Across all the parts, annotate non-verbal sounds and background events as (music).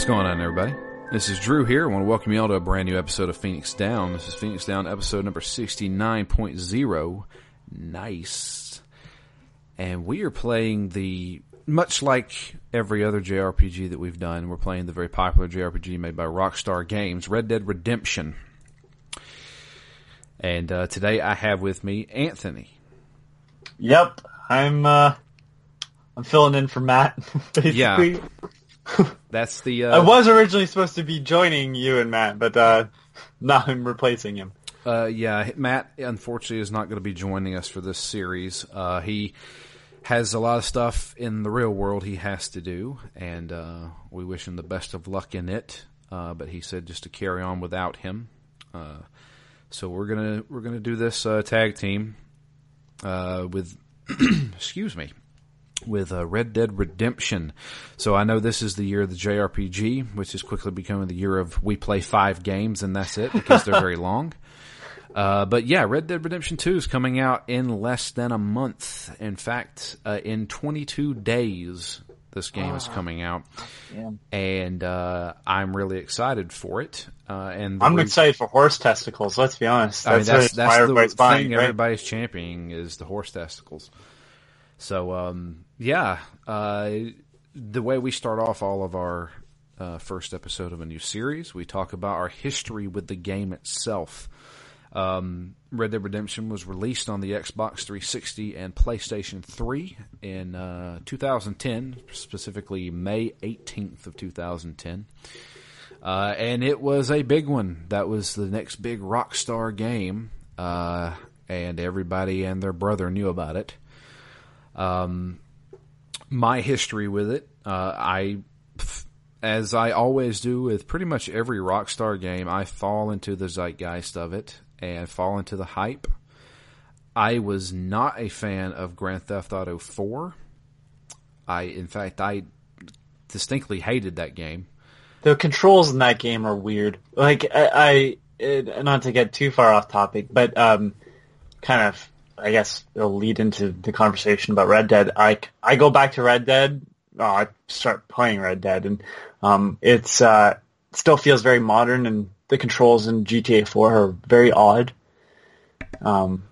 What's going on, everybody? This is Drew here. I want to welcome you all to a brand new episode of Phoenix Down. This is Phoenix Down episode number 69.0. Nice. And we are playing the, much like every other JRPG that we've done, we're playing the very popular JRPG made by Rockstar Games, Red Dead Redemption. And uh, today I have with me Anthony. Yep, I'm uh I'm filling in for Matt. (laughs) Basically. Yeah. (laughs) That's the. I Uh, was originally supposed to be joining you and Matt, but uh (laughs) now I'm replacing him. Uh, yeah, Matt unfortunately is not going to be joining us for this series. Uh, he has a lot of stuff in the real world he has to do, and uh, we wish him the best of luck in it. Uh, but he said just to carry on without him. Uh, so we're gonna we're gonna do this uh, tag team uh, with (clears throat) excuse me with uh, Red Dead Redemption. So I know this is the year of the JRPG, which is quickly becoming the year of we play five games and that's it because they're very long. (laughs) Uh, but yeah, Red Dead Redemption 2 is coming out in less than a month. In fact, uh, in 22 days, this game is coming out. Yeah. And uh, I'm really excited for it. Uh, and I'm re- excited for horse testicles, let's be honest. I mean, That's, that's, that's the everybody's buying thing right? everybody's championing is the horse testicles. So, um, yeah, uh, the way we start off all of our uh, first episode of a new series, we talk about our history with the game itself. Um, Red Dead Redemption was released on the Xbox 360 and PlayStation 3 in uh, 2010, specifically May 18th of 2010. Uh, and it was a big one. That was the next big Rockstar game, uh, and everybody and their brother knew about it. Um, my history with it, uh, I, as I always do with pretty much every Rockstar game, I fall into the zeitgeist of it and fall into the hype. I was not a fan of Grand Theft Auto 4. I, in fact, I distinctly hated that game. The controls in that game are weird. Like I, I not to get too far off topic, but um, kind of I guess it'll lead into the conversation about Red Dead. I I go back to Red Dead. Oh, I start playing Red Dead, and um, it's uh, still feels very modern, and the controls in GTA 4 are very odd. Um,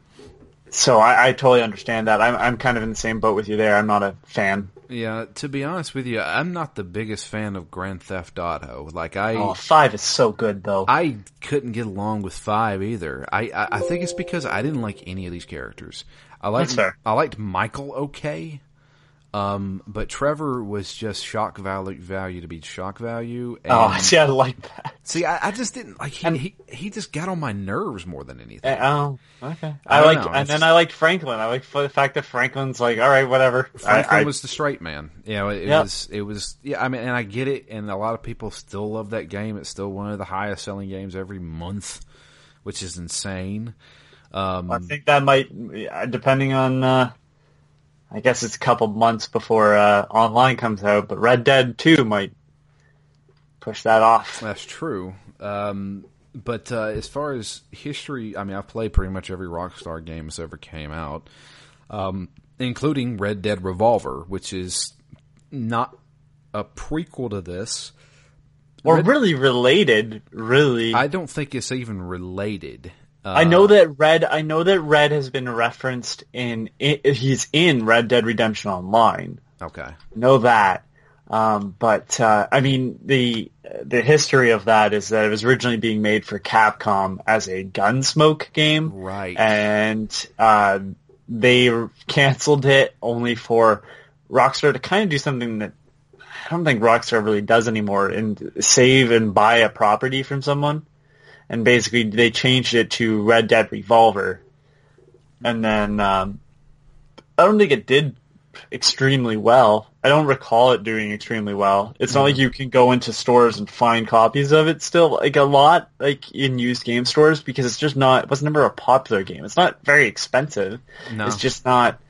so I, I totally understand that. I'm I'm kind of in the same boat with you there. I'm not a fan. Yeah, to be honest with you, I'm not the biggest fan of Grand Theft Auto. Like I, Oh, five is so good though. I couldn't get along with five either. I, I, I think it's because I didn't like any of these characters. I liked. I liked Michael okay, um, but Trevor was just shock value, value to be shock value. (laughs) And oh, see, I like that. see, I, I just didn't like he, he. He just got on my nerves more than anything. Uh, Oh, okay. I I, like, and then I liked Franklin. I like the fact that Franklin's like, all right, whatever. Franklin I, I, was the straight man. You know, it, it Yep. was, it was, yeah, I mean, and I get it, and a lot of people still love that game. It's still one of the highest selling games every month, which is insane. Um, I think that might, depending on, uh, I guess it's a couple months before uh, online comes out, but Red Dead Two might push that off. That's true. Um, but uh, as far as history, I mean, I've played pretty much every Rockstar game that's ever came out, um, including Red Dead Revolver, which is not a prequel to this. Or Red- really related, really. I don't think it's even related. Uh, I know that Red. I know that Red has been referenced in. he's in Red Dead Redemption Online. Okay. know that. Um, but uh, I mean, the the history of that is that it was originally being made for Capcom as a Gunsmoke game, Right. and uh, they canceled it only for Rockstar to kind of do something that I don't think Rockstar really does anymore, and save and buy a property from someone. And basically, they changed it to Red Dead Revolver, and then um, I don't think it did extremely well. I don't recall it doing extremely well. It's not like you can go into stores and find copies of it still, like a lot, like in used game stores, because it's just not, it was never a popular game. It's not very expensive. No. It's just not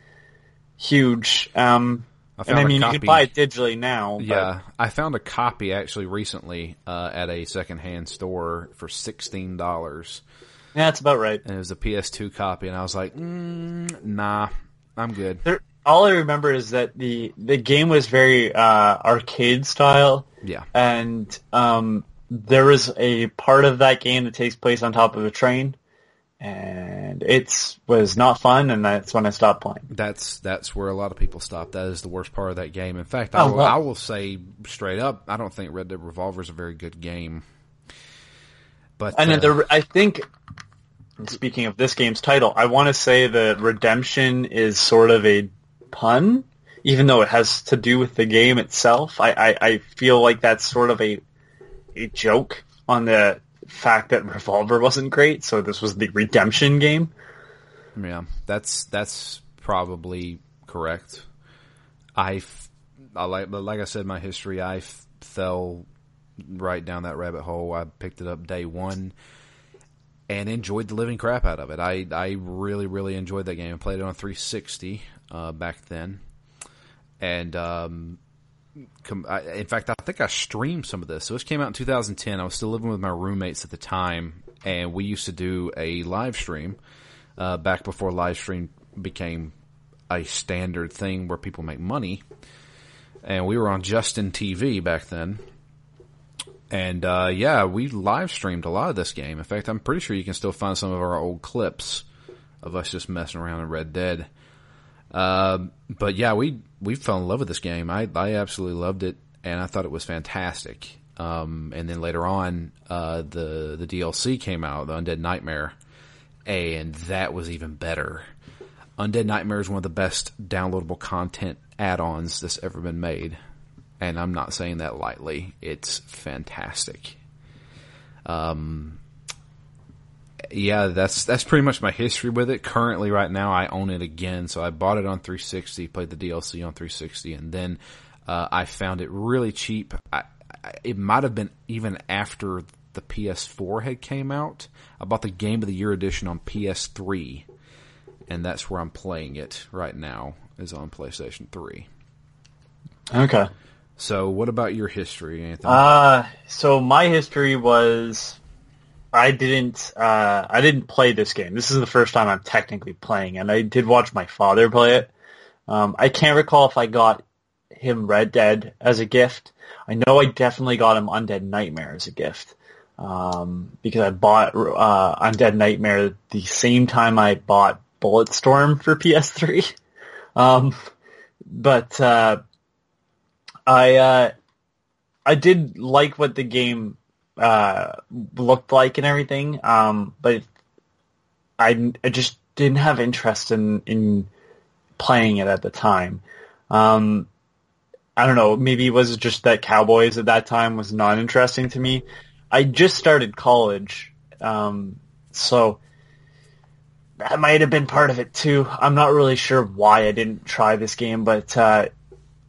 huge. Um, I and I a mean, you can buy it digitally now. but- Yeah, I found a copy actually recently uh, at a secondhand store for sixteen dollars, yeah, that's about right. and it was a PS2 copy, and I was like, mm, "Nah, I'm good." There, all I remember is that the the game was very uh, arcade style, Yeah. and um, there was a part of that game that takes place on top of a train, and it was not fun, and that's when I stopped playing. That's that's where a lot of people stop. That is the worst part of that game. In fact, I Oh, will. I will say straight up, I don't think Red Dead Revolver is a very good game. But And uh, then the, I think, speaking of this game's title, I want to say the redemption is sort of a pun, even though it has to do with the game itself. I, I, I feel like that's sort of a a joke on the fact that Revolver wasn't great, so this was the redemption game. Yeah, that's that's probably correct. I, I like, like I said, my history, I fell right down that rabbit hole. I picked it up day one and enjoyed the living crap out of it. I I really really enjoyed that game. I played it on 360 uh, back then, and um, in fact, I think I streamed some of this. So this came out in 2010. I was still living with my roommates at the time, and we used to do a live stream uh, back before live stream became a standard thing where people make money. And we were on Justin TV back then. And uh, yeah, we live streamed a lot of this game. In fact, I'm pretty sure you can still find some of our old clips of us just messing around in Red Dead. Um, but yeah, we we fell in love with this game. I I absolutely loved it, and I thought it was fantastic. Um, and then later on, uh, the the DLC came out, the Undead Nightmare, and that was even better. Undead Nightmare is one of the best downloadable content add-ons that's ever been made, and I'm not saying that lightly. It's fantastic. Um, yeah, that's that's pretty much my history with it. Currently, right now, I own it again. So I bought it on 360, played the DLC on 360, and then uh, I found it really cheap. I, I, it might have been even after the PS4 had came out. I bought the Game of the Year edition on PS3, and that's where I'm playing it right now. Is on PlayStation 3. Okay. So, what about your history, Anthony? Uh, so my history was I didn't uh, I didn't play this game. This is the first time I'm technically playing, and I did watch my father play it. Um, I can't recall if I got him Red Dead as a gift. I know I definitely got him Undead Nightmare as a gift um, because I bought uh, Undead Nightmare the same time I bought Bulletstorm for (laughs) PS3. Um, but uh, I uh, I did like what the game uh, looked like and everything, um, but I, I just didn't have interest in, in playing it at the time. Um, I don't know, maybe it was just that Cowboys at that time was not interesting to me. I just started college, um, so that might have been part of it too. I'm not really sure why I didn't try this game, but uh,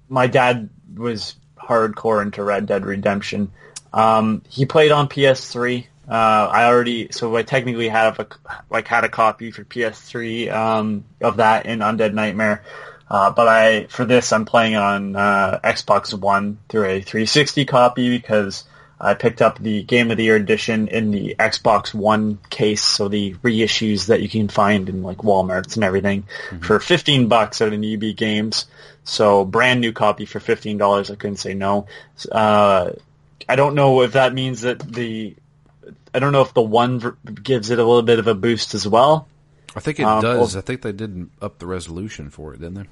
my dad was hardcore into Red Dead Redemption. Um, he played on PS3. Uh, I already, so I technically have a, like had a copy for PS3, um, of that in Undead Nightmare. Uh, but I, for this, I'm playing on, uh, Xbox One through a 360 copy because I picked up the Game of the Year edition in the Xbox One case, so the reissues that you can find in like Walmarts and everything for 15 bucks at an EB Games. So brand new copy for $15. I couldn't say no. Uh, I don't know if that means that the I don't know if the one gives it a little bit of a boost as well. I think it um, does. well- I think they did up the resolution for it, didn't they?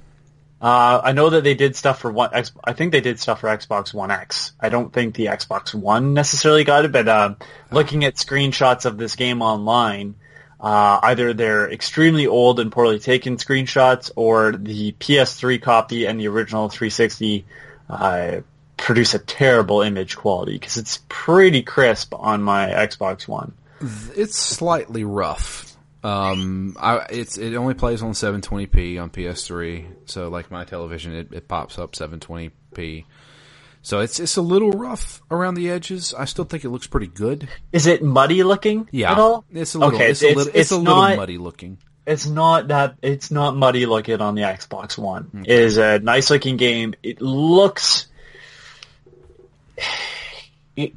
Uh, I know that they did stuff for one. X, I think they did stuff for Xbox One X. I don't think the Xbox One necessarily got it, but uh, looking at screenshots of this game online, uh, either they're extremely old and poorly taken screenshots, or the PS3 copy and the original 360 uh, produce a terrible image quality because it's pretty crisp on my Xbox One. It's slightly rough. Um, I, it's it only plays on 720p on PS3, so like my television, it, it pops up 720p. So it's it's a little rough around the edges. I still think it looks pretty good. Is it muddy looking Yeah, at all? it's a little Okay, it's, a it's- little it's, it's a little not- muddy looking. It's not that it's not muddy looking on the Xbox One. It is a nice looking game. It looks it,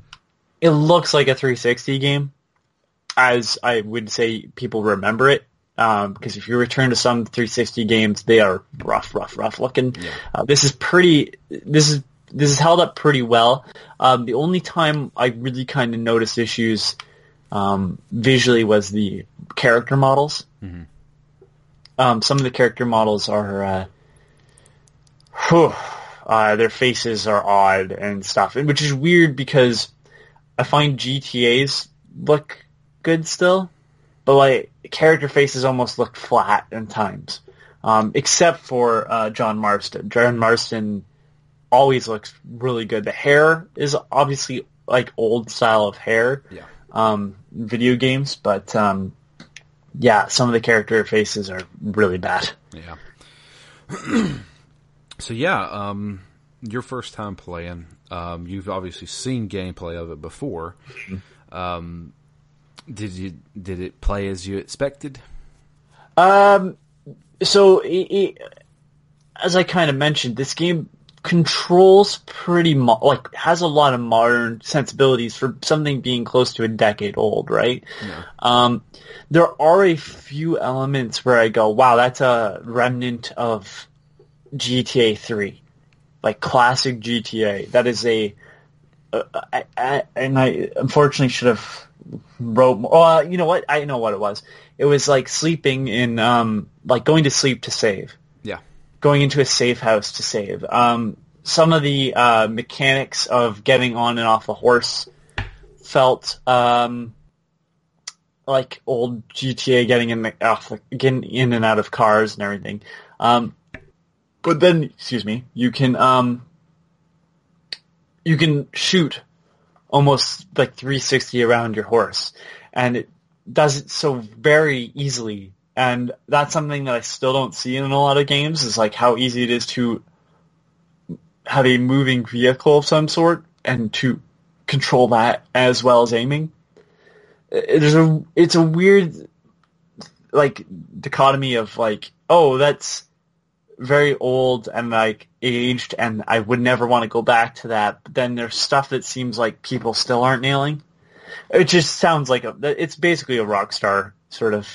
it looks like a 360 game, as I would say people remember it. Um, because if you return to some 360 games, they are rough, rough, rough looking. Uh, this is pretty. This is this is held up pretty well. Um, the only time I really kind of noticed issues um, visually was the character models. Um, some of the character models are, uh, whew, uh, their faces are odd and stuff, and- which is weird because I find GTA's look good still, but like character faces almost look flat in times. Um, except for uh, John Marston. John Marston always looks really good. The hair is obviously like old style of hair, Yeah. um, video games, but um, yeah, some of the character faces are really bad. Yeah. (clears throat) so yeah, um, your first time playing, um, you've obviously seen gameplay of it before. Um, did you did it play as you expected? Um, so it, it, as I kind of mentioned, this game controls pretty mo- like has a lot of modern sensibilities for something being close to a decade old, right? Yeah. Um, there are a few elements where I go, "Wow, that's a remnant of GTA 3, like classic GTA." That is a, uh, I, I, and I unfortunately should have wrote. more- Uh, you know what? I know what it was. It was like sleeping in, um, like going to sleep to save Yeah. going into a safe house to save. Um, some of the uh, mechanics of getting on and off a horse felt um, like old GTA getting in the, off the, getting in and out of cars and everything. Um, but then, excuse me, you can um, you can shoot almost like 360 around your horse, and it does it so very easily. And that's something that I still don't see in a lot of games is like how easy it is to have a moving vehicle of some sort and to control that as well as aiming. There's a, it's a weird, like, dichotomy of like, oh, that's very old and like aged and I would never want to go back to that. But then there's stuff that seems like people still aren't nailing. It just sounds like a, it's basically a Rockstar sort of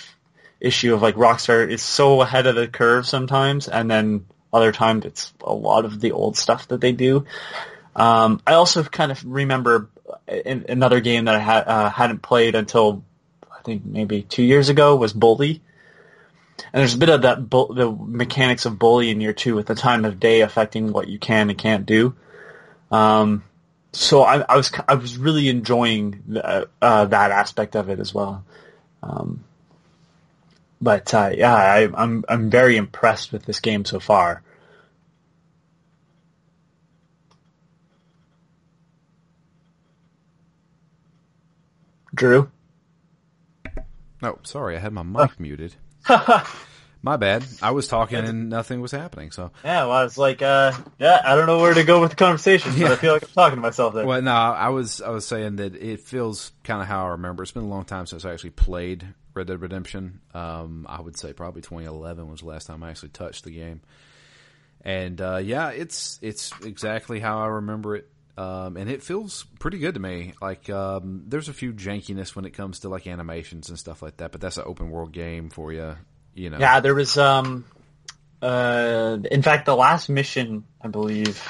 issue of like Rockstar is so ahead of the curve sometimes and then other times it's a lot of the old stuff that they do. Um, I also kind of remember in, another game that I ha- uh, hadn't played until I think maybe two years ago was Bully. And there's a bit of that bu- the mechanics of Bully in year two with the time of day affecting what you can and can't do. Um, so I, I was I was really enjoying the, uh, that aspect of it as well. Um, but uh, yeah, I, I'm I'm very impressed with this game so far. Drew, Oh, sorry, I had my mic muted. My bad. I was talking and nothing was happening. So, yeah, well, I was like, uh, yeah, I don't know where to go with the conversation, but I feel like I'm talking to myself there. well, no, I was I was saying that it feels kind of how I remember. It's been a long time since I actually played Red Dead Redemption. Um, I would say probably 2011 was the last time I actually touched the game. And uh, yeah, it's it's exactly how I remember it. Um, and it feels pretty good to me. Like um, there's a few jankiness when it comes to like animations and stuff like that, but that's an open world game for you. You know. Yeah, there was um uh in fact the last mission, I believe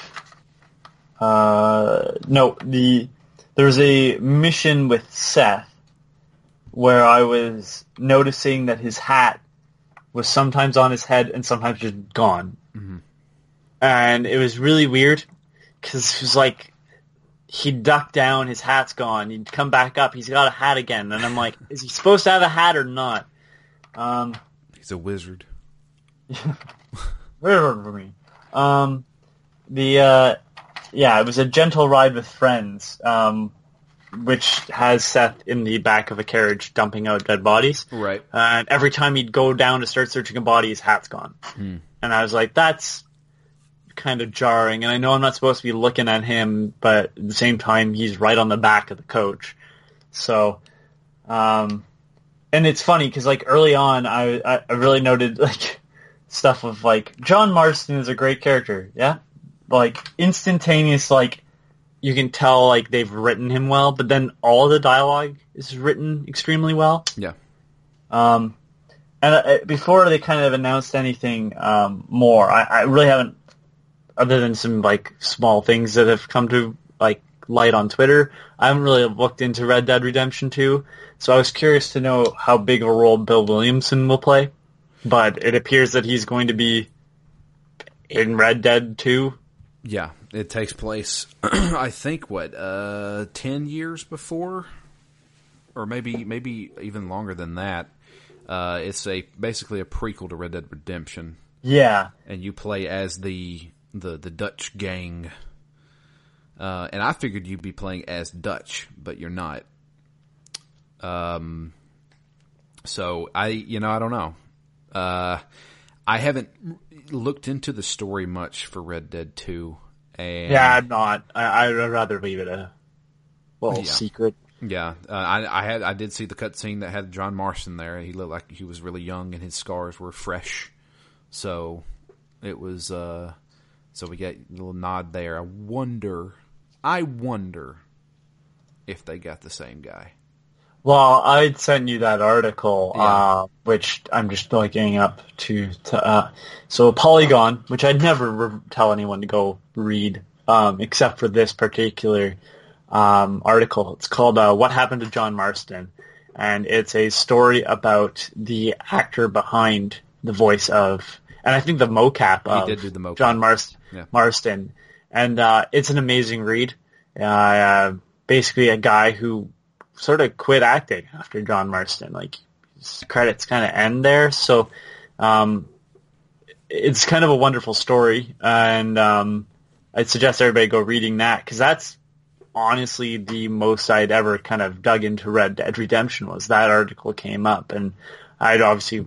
uh no, the there was a mission with Seth where I was noticing that his hat was sometimes on his head and sometimes just gone. And it was really weird cuz it was like he'd duck down, his hat's gone. He'd come back up, he's got a hat again, and I'm like, is he supposed to have a hat or not? Um, He's a wizard. (laughs) wizard for me. Um, the uh, yeah, it was a gentle ride with friends, um, which has Seth in the back of a carriage dumping out dead bodies. Right. And every time he'd go down to start searching a body, his hat's gone. And I was like, that's kind of jarring. And I know I'm not supposed to be looking at him, but at the same time, he's right on the back of the coach. So, um, and it's funny because like early on, I, I really noted (laughs) like stuff of like John Marston is a great character. Yeah, like instantaneous like you can tell like they've written him well, but then all the dialogue is written extremely well. Yeah. Um, And uh, before they kind of announced anything um, more, I, I really haven't, other than some like small things that have come to like light on Twitter. I haven't really looked into Red Dead Redemption 2, so I was curious to know how big of a role Bill Williamson will play. But it appears that he's going to be in Red Dead 2. Yeah, it takes place, (clears throat) I think, what, uh, 10 years before? Or maybe maybe even longer than that. Uh, it's a basically a prequel to Red Dead Redemption. Yeah. And you play as the the, the Dutch gang uh, and I figured you'd be playing as Dutch, but you're not. Um, so I, you know, I don't know. Uh, I haven't looked into the story much for Red Dead Two. And yeah, I'm not. I, I'd rather leave it a little Yeah. secret. yeah, uh, I, I had, I did see the cutscene that had John Marston there. He looked like he was really young, and his scars were fresh. So it was. Uh, so we get a little nod there. I wonder. I wonder if they got the same guy. Well, I'd sent you that article, Yeah. uh, which I'm just looking up to. to uh, so Polygon, which I'd never re- tell anyone to go read, um, except for this particular um, article. It's called uh, "What Happened to John Marston," and it's a story about the actor behind the voice of, and I think the mocap of did do the mocap. John Marston. Yeah. Marston, and uh, it's an amazing read. Uh, uh, basically, a guy who sort of quit acting after John Marston. Like his credits kind of end there, so um, it's kind of a wonderful story, and um, I'd suggest everybody go reading that because that's honestly the most I'd ever kind of dug into Red Dead Redemption was that article came up, and I'd obviously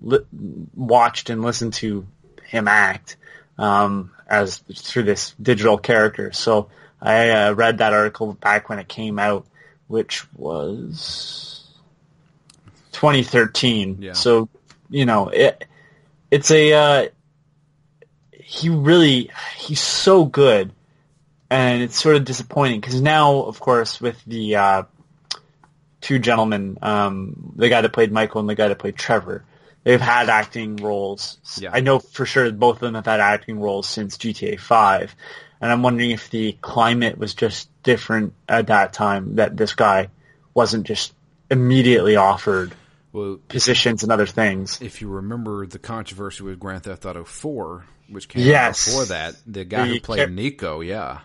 li- watched and listened to him act um, as through this digital character. So I uh, read that article back when it came out, which was 2013. Yeah. So you know it. It's a uh, he really he's so good, and it's sort of disappointing because now, of course, with the uh, two gentlemen, um, the guy that played Michael and the guy that played Trevor, they've had acting roles. Yeah. I know for sure both of them have had acting roles since GTA 5. And I'm wondering if the climate was just different at that time, that this guy wasn't just immediately offered Well, positions and other things. if you remember the controversy with Grand Theft Auto 4, which came Yes. out before that, the guy The who played Niko, yeah,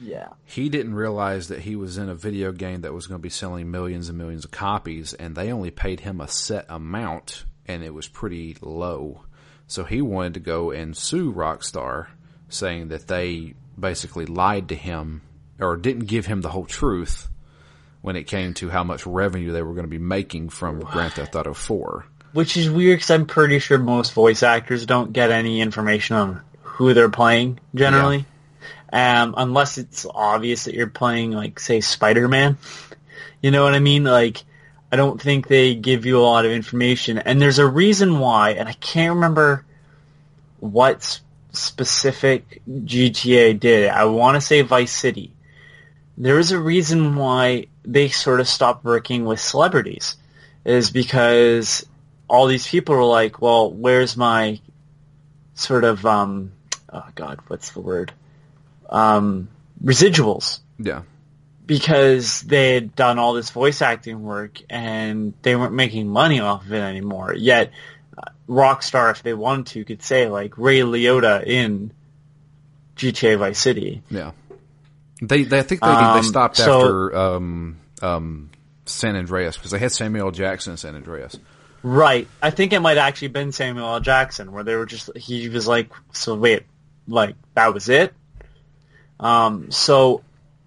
Yeah. he didn't realize that he was in a video game that was going to be selling millions and millions of copies, and they only paid him a set amount, and it was pretty low. So he wanted to go and sue Rockstar, saying that they basically lied to him or didn't give him the whole truth when it came to how much revenue they were going to be making from Grand Theft Auto 4. Which is weird because I'm pretty sure most voice actors don't get any information on who they're playing generally. Um, unless it's obvious that you're playing, like, say, Spider-Man. You know what I mean? Like, I don't think they give you a lot of information. And there's a reason why, and I can't remember what specific GTA did. I want to say Vice City. There is a reason why they sort of stopped working with celebrities. Is because all these people were like, well, where's my sort of, um, oh God, what's the word? Um, residuals Yeah. Because they had done all this voice acting work and they weren't making money off of it anymore. Yet, uh, Rockstar, if they wanted to, could say like Ray Liotta in GTA Vice City. Yeah, they, they I think they Um, they stopped so- after um, um, San Andreas because they had Samuel Jackson in San Andreas. Right. I think it might actually been Samuel L. Jackson where they were just he was like, so wait, like that was it. Um. So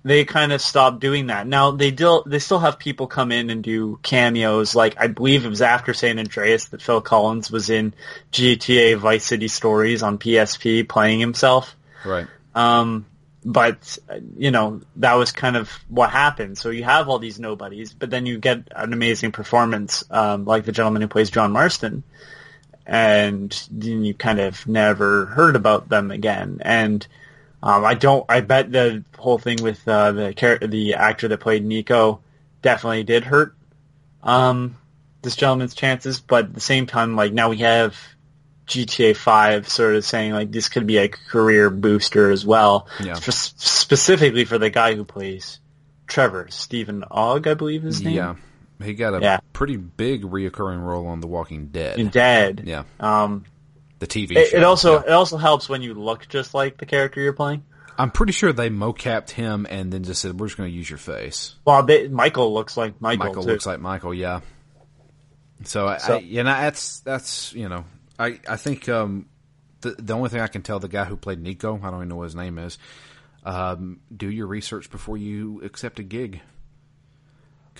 they kind of stopped doing that. Now they still they still have people come in and do cameos. Like I believe it was after San Andreas that Phil Collins was in GTA Vice City Stories on PSP playing himself. Right. Um, but you know that was kind of what happened. So you have all these nobodies, but then you get an amazing performance, um, like the gentleman who plays John Marston, and then you kind of never heard about them again. And um, I don't. I bet the whole thing with uh, the the actor that played Niko definitely did hurt um, this gentleman's chances, but at the same time, like now we have GTA 5 sort of saying like this could be a career booster as well, Yeah. specifically for the guy who plays Trevor, Steven Ogg, I believe his name. Yeah, he got a Yeah. pretty big reoccurring role on The Walking Dead. In Dead. Yeah, Um, the TV it, show. it also Yeah. it also helps when you look just like the character you're playing. I'm pretty sure they mocapped him and then just said, "We're just going to use your face." Well, they, Michael looks like Michael. Michael too. looks like Michael, yeah. So, I, So- I, you know, that's that's you know, I I think um, the the only thing I can tell the guy who played Niko, I don't even know what his name is. Um, do your research before you accept a gig.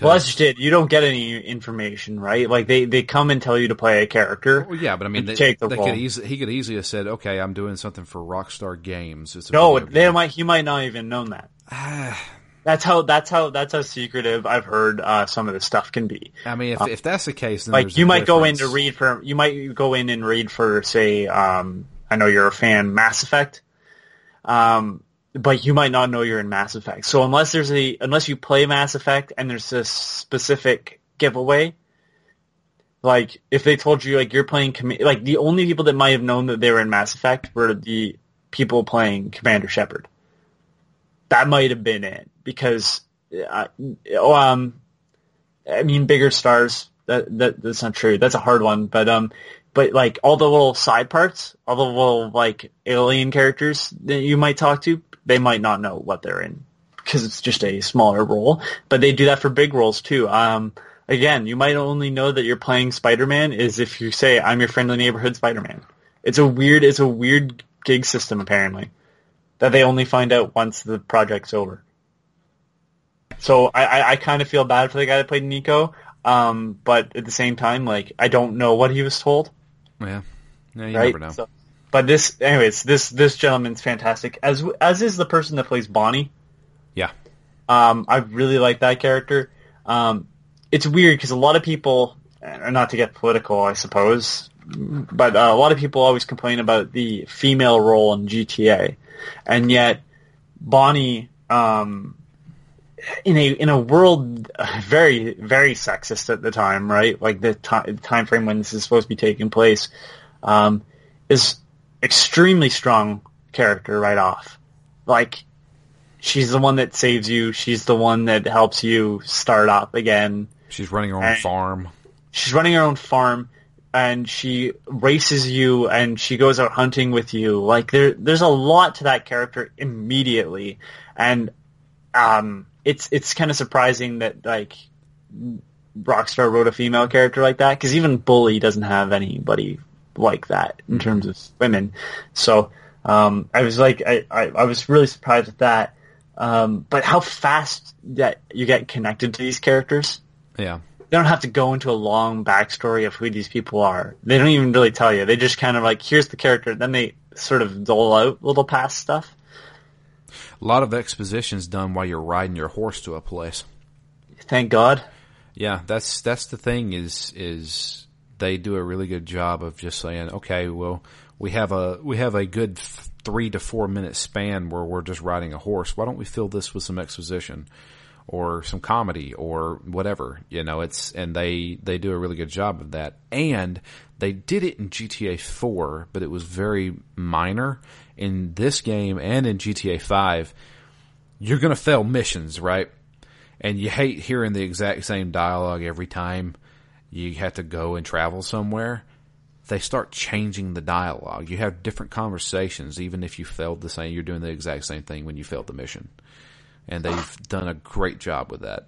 Well, that's just it. You don't get any information, right? Like they, they come and tell you to play a character. Well, yeah, but I mean, they, take the they could easily, he could easily have said, "Okay, I'm doing something for Rockstar Games." It's a No, they game. might. He might not even known that. (sighs) That's how. That's how. That's how secretive I've heard uh, some of the stuff can be. I mean, if, if that's the case, then Like you might go in to read for. You might go in and read for, say, um, I know you're a fan, Mass Effect. Um, but you might not know you're in Mass Effect. So unless there's a, unless you play Mass Effect and there's a specific giveaway, like if they told you like you're playing, like the only people that might have known that they were in Mass Effect were the people playing Commander Shepard. That might have been it because, uh, um, I mean, bigger stars. That, that that's not true. That's a hard one. But um, but like all the little side parts, all the little like alien characters that you might talk to, they might not know what they're in because it's just a smaller role. But they do that for big roles too. Um, again, you might only know that you're playing Spider-Man is if you say I'm your friendly neighborhood Spider-Man. It's a weird, it's a weird gig system apparently that they only find out once the project's over. So I, I, I kind of feel bad for the guy that played Niko. Um, but at the same time, like I don't know what he was told, Yeah, yeah, you right? never know. So, but this, anyways, this this gentleman's fantastic. As as is the person that plays Bonnie. yeah, Um, I really like that character. Um, it's weird because a lot of people, not to get political, I suppose, but uh, a lot of people always complain about the female role in GTA, and yet Bonnie, um, in a in a world uh, very very sexist at the time, right? Like the ti time frame when this is supposed to be taking place, um, is extremely strong character right off. Like she's the one that saves you. She's the one that helps you start up again. she's running her own And- farm. She's running her own farm and she races you and she goes out hunting with you. Like there, there's a lot to that character immediately. And, um, it's, it's kind of surprising that like Rockstar wrote a female character like that because even Bully doesn't have anybody like that in terms of women. So, um, I was like, I, I, I was really surprised at that. Um, but how fast that you get connected to these characters Yeah, they don't have to go into a long backstory of who these people are. They don't even really tell you. They just kind of like, here's the character. Then they sort of dole out little past stuff. A lot of exposition's done while you're riding your horse to a place. Thank God. Yeah, that's that's the thing is is they do a really good job of just saying, okay, well, we have a we have a good three to four minute span where we're just riding a horse. Why don't we fill this with some exposition or some comedy or whatever? You know, it's and they they do a really good job of that. And they did it in GTA 4, but it was very minor. In this game and in GTA 5, you're going to fail missions, right? And you hate hearing the exact same dialogue every time you have to go and travel somewhere. They start changing the dialogue. You have different conversations, even if you failed the same. You're doing the exact same thing when you failed the mission, and they've done a great job with that.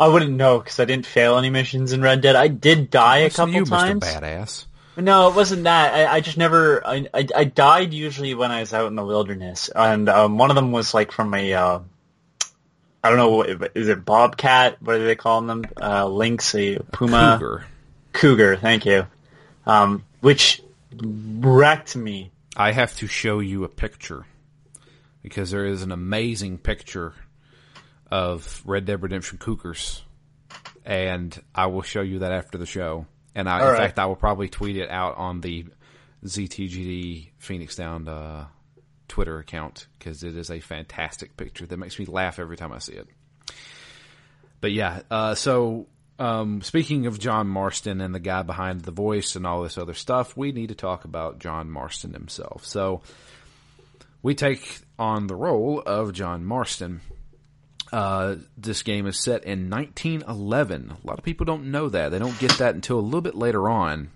I wouldn't know because I didn't fail any missions in Red Dead. I did die a So couple you, times. Mr. Badass. No, it wasn't that. I, I just never. I, I I died usually when I was out in the wilderness, and um, one of them was like from a. Uh, I don't know. Is it bobcat? What do they call them? Uh, lynx, a puma, Cougar. cougar. Thank you. Um, which wrecked me. I have to show you a picture because there is an amazing picture of Red Dead Redemption Cougars, and I will show you that after the show. And I, in right. fact, I will probably tweet it out on the ZTGD Phoenix Down uh, Twitter account because it is a fantastic picture that makes me laugh every time I see it. But yeah, uh, so um, speaking of John Marston and the guy behind the voice and all this other stuff, we need to talk about John Marston himself. So we take on the role of John Marston. Uh, this game is set in 1911. A lot of people don't know that. They don't get that until a little bit later on,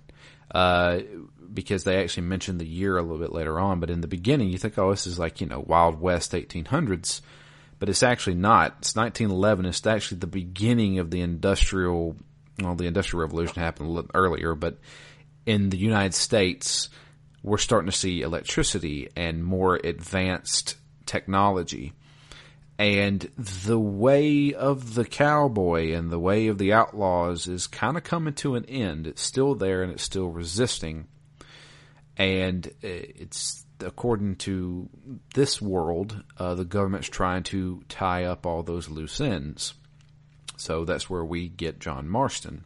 uh, because they actually mention the year a little bit later on. But in the beginning, you think, oh, this is like, you know, Wild West 1800s. But it's actually not. It's 1911. It's actually the beginning of the industrial, well, the industrial revolution happened a little earlier, but in the United States, we're starting to see electricity and more advanced technology. And the way of the cowboy and the way of the outlaws is kind of coming to an end. It's still there and it's still resisting. And it's, according to this world, uh, the government's trying to tie up all those loose ends. So that's where we get John Marston.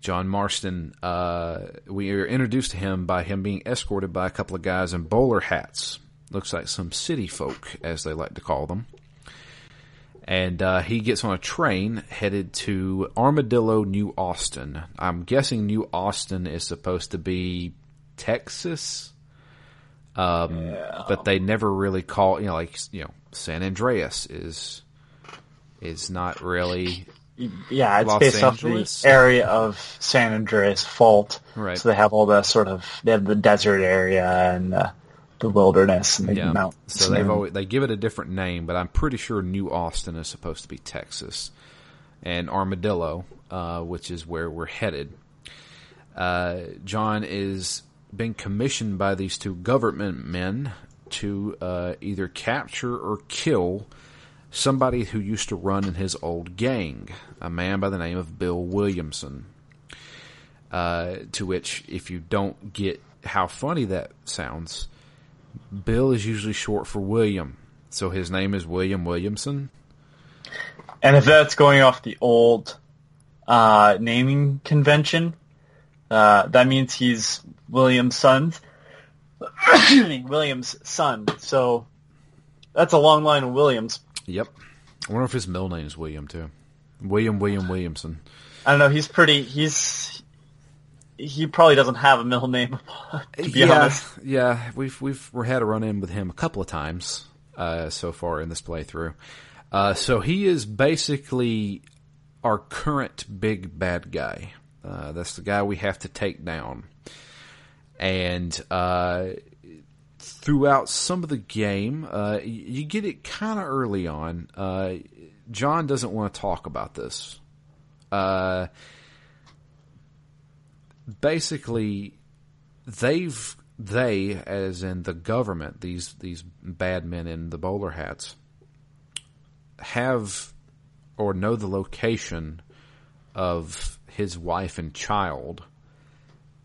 John Marston, uh, we are introduced to him by him being escorted by a couple of guys in bowler hats. Looks like some city folk, as they like to call them and uh, he gets on a train headed to Armadillo, New Austin. I'm guessing New Austin is supposed to be Texas, um, yeah. but they never really call you know like you know San Andreas is is not really. Yeah, it's Los based Angeles. off the area of San Andreas Fault. Right. So they have all the sort of they have the desert area and. Uh, the wilderness and the yeah. mountains. So they've always, they give it a different name, but I'm pretty sure New Austin is supposed to be Texas, and Armadillo, uh, which is where we're headed. Uh, John is being commissioned by these two government men to uh, either capture or kill somebody who used to run in his old gang, a man by the name of Bill Williamson. Uh, to which, if you don't get how funny that sounds, Bill is usually short for William, so his name is William Williamson. And if that's going off the old uh, naming convention, uh, that means he's William's son. (coughs) William's son. So that's a long line of Williams. Yep. I wonder if his middle name is William too. William William Williamson. I don't know. He's pretty. He's he probably doesn't have a middle name. (laughs) to be yeah, honest, yeah, we've we've we had a run in with him a couple of times uh, so far in this playthrough. Uh, so he is basically our current big bad guy. Uh, that's the guy we have to take down, and uh, throughout some of the game, uh, you get it kind of early on. Uh, John doesn't want to talk about this basically they've they as in the government these these bad men in the bowler hats have or know the location of his wife and child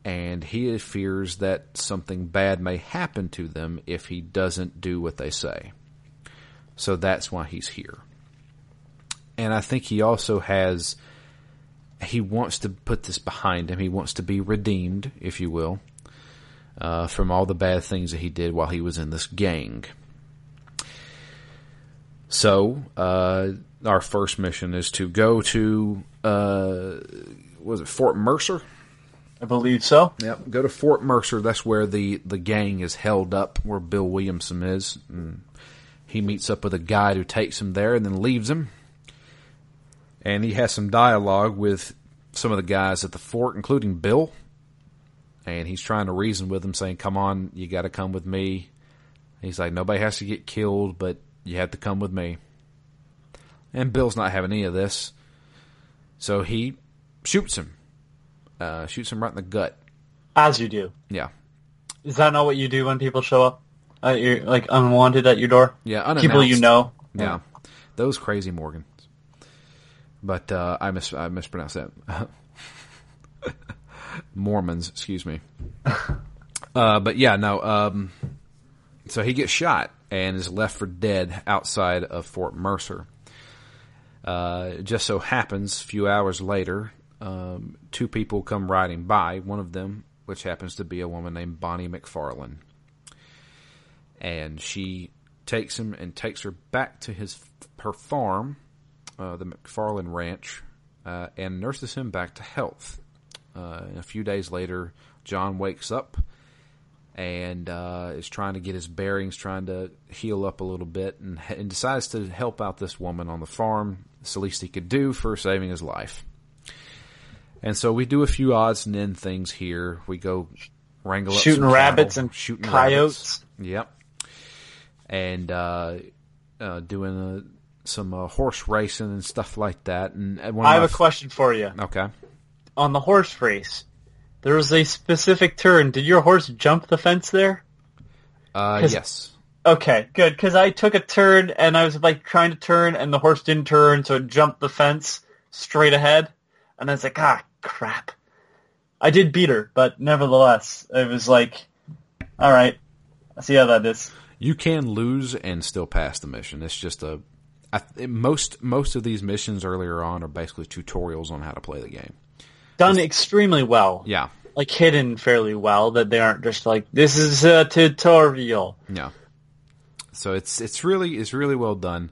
and he fears that something bad may happen to them if he doesn't do what they say. So that's why he's here. And i think he also has he wants to put this behind him. He wants to be redeemed, if you will, uh, from all the bad things that he did while he was in this gang. So, uh, our first mission is to go to, uh, was it Fort Mercer? I believe so. Yep. Go to Fort Mercer. That's where the, the gang is held up, where Bill Williamson is. And he meets up with a guide who takes him there and then leaves him and he has some dialogue with some of the guys at the fort, including Bill. And he's trying to reason with them, saying, "Come on, you got to come with me." He's like, "Nobody has to get killed, but you have to come with me." And Bill's not having any of this, so he shoots him, uh, shoots him right in the gut. As you do. Yeah. Is that not what you do when people show up? You're like unwanted at your door. Yeah, people you know. Yeah, those crazy Morgan but uh, I mis I mispronounced that. (laughs) Mormons, excuse me. (laughs) Uh, but yeah, no. Um, so he gets shot and is left for dead outside of Fort Mercer. Uh, it just so happens, a few hours later, um, two people come riding by. One of them, which happens to be a woman named Bonnie MacFarlane, and she takes him and takes her back to his her farm uh, the MacFarlane Ranch, uh, and nurses him back to health. Uh, a few days later, John wakes up and uh, is trying to get his bearings, trying to heal up a little bit, and, and decides to help out this woman on the farm. It's the least he could do for saving his life. And so we do a few odds and end things here. We go wrangle up Shooting rabbits cattle, and shooting coyotes. rabbits. Yep. And uh, uh, doing some uh, horse racing and stuff like that. And I have a question for you. Okay. On the horse race, there was a specific turn. Did your horse jump the fence there? Uh, yes. Okay, good. Because I took a turn and I was like trying to turn, and the horse didn't turn, so it jumped the fence straight ahead. And I was like, ah, crap. I did beat her, but nevertheless, it was like, all right, I see how that is. You can lose and still pass the mission. It's just a I, most most of these missions earlier on are basically tutorials on how to play the game. Done extremely well. Yeah, Like hidden fairly well, that they aren't just like, this is a tutorial. yeah. So it's it's really it's really well done,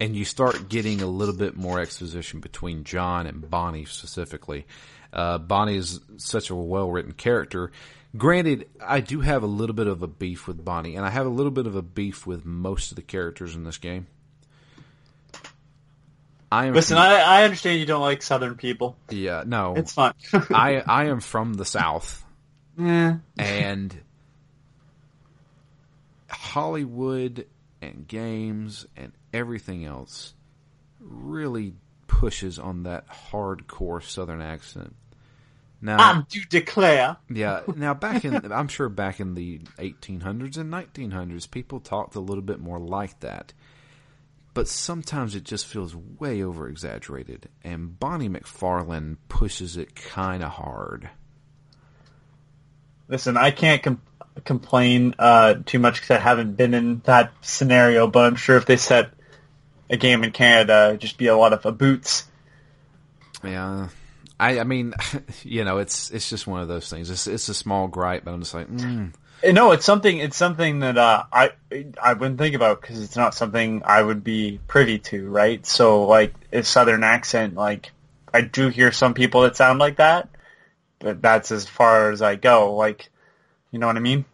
and you start getting a little bit more exposition between John and Bonnie specifically. Uh, Bonnie is such a well written character. Granted, I do have a little bit of a beef with Bonnie, and I have a little bit of a beef with most of the characters in this game. I am Listen, I, I understand you don't like Southern people. yeah no It's fine. (laughs) I I am from the South, yeah. and Hollywood and games and everything else really pushes on that hardcore Southern accent. Now, I do declare. yeah, (laughs) now back in I'm sure back in the 1800s and 1900s, people talked a little bit more like that. But sometimes it just feels way over exaggerated, and Bonnie MacFarlane pushes it kind of hard. Listen, I can't com- complain uh, too much because I haven't been in that scenario, but I'm sure if they set a game in Canada, it'd just be a lot of uh, boots. Yeah, I, I mean, (laughs) you know, it's it's just one of those things. It's it's a small gripe, but I'm just like, mm, No, it's something. It's something that uh, I I wouldn't think about because it's not something I would be privy to, right? So, like, a southern accent, like, I do hear some people that sound like that, but that's as far as I go. Like, you know what I mean?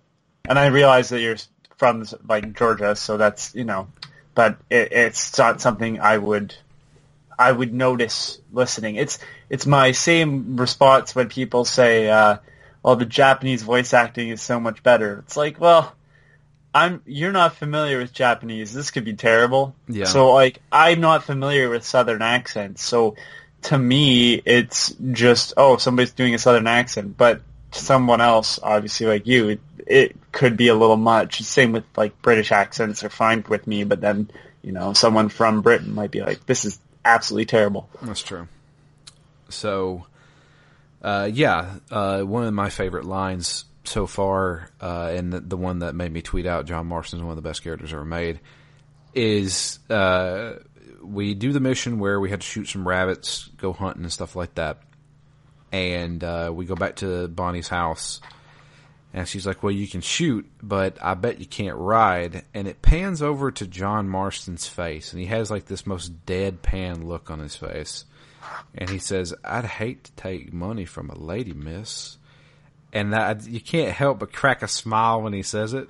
And I realize that you're from like Georgia, so that's you know, but it, it's not something I would I would notice listening. It's it's my same response when people say, uh, "Well, the Japanese voice acting is so much better." It's like, well, I'm you're not familiar with Japanese. This could be terrible. Yeah. So like, I'm not familiar with Southern accents. So to me, it's just oh, somebody's doing a Southern accent, but to someone else, obviously like you, it, it could be a little much. Same with like British accents are fine with me, but then you know someone from Britain might be like, this is absolutely terrible. that's true. So, uh, yeah, uh, one of my favorite lines so far, uh, and the, the one that made me tweet out John Marston's one of the best characters ever made, is uh, we do the mission where we had to shoot some rabbits, go hunting and stuff like that, and uh, we go back to Bonnie's house. And she's like, "Well, you can shoot, but I bet you can't ride." And it pans over to John Marston's face, and he has like this most deadpan look on his face. And he says, "I'd hate to take money from a lady, miss." And you can't help but crack a smile when he says it.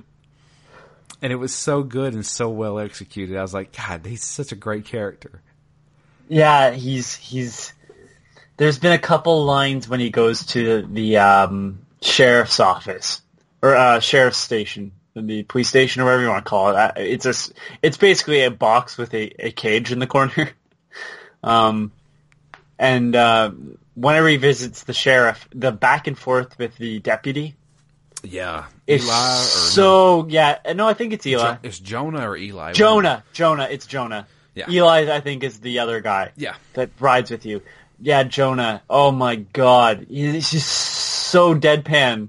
And it was so good and so well executed. I was like, "God, he's such a great character." Yeah, he's he's. There's been a couple lines when he goes to the um, sheriff's office or uh, sheriff's station, the police station or whatever you want to call it. It's a it's basically a box with a, a cage in the corner. (laughs) um, and uh, whenever he visits the sheriff, the back and forth with the deputy Yeah, is Eli or so yeah. No, I think it's Eli. Jo- it's Jonah or Eli? Jonah, Jonah, it's Jonah. Yeah. Eli, I think, is the other guy. Yeah. that rides with you. Yeah, Jonah. Oh my God, he's just so deadpan,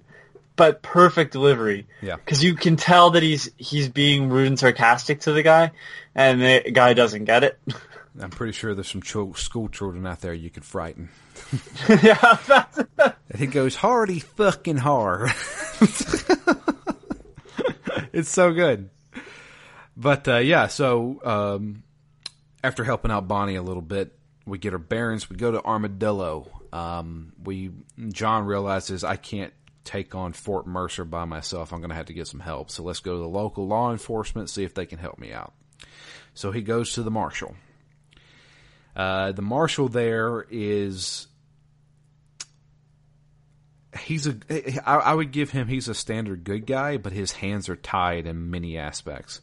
but perfect delivery. Yeah. because you can tell that he's he's being rude and sarcastic to the guy, and the guy doesn't get it. (laughs) I'm pretty sure there's some chil- school children out there you could frighten. (laughs) (laughs) yeah, that's, he goes hardy fucking hard. (laughs) it's so good. But uh, yeah, so um, after helping out Bonnie a little bit, We get our bearings. We go to Armadillo. Um, we John realizes I can't take on Fort Mercer by myself. I'm going to have to get some help. So let's go to the local law enforcement see if they can help me out. So he goes to the marshal. Uh, the marshal there is he's a I, I would give him he's a standard good guy, but his hands are tied in many aspects.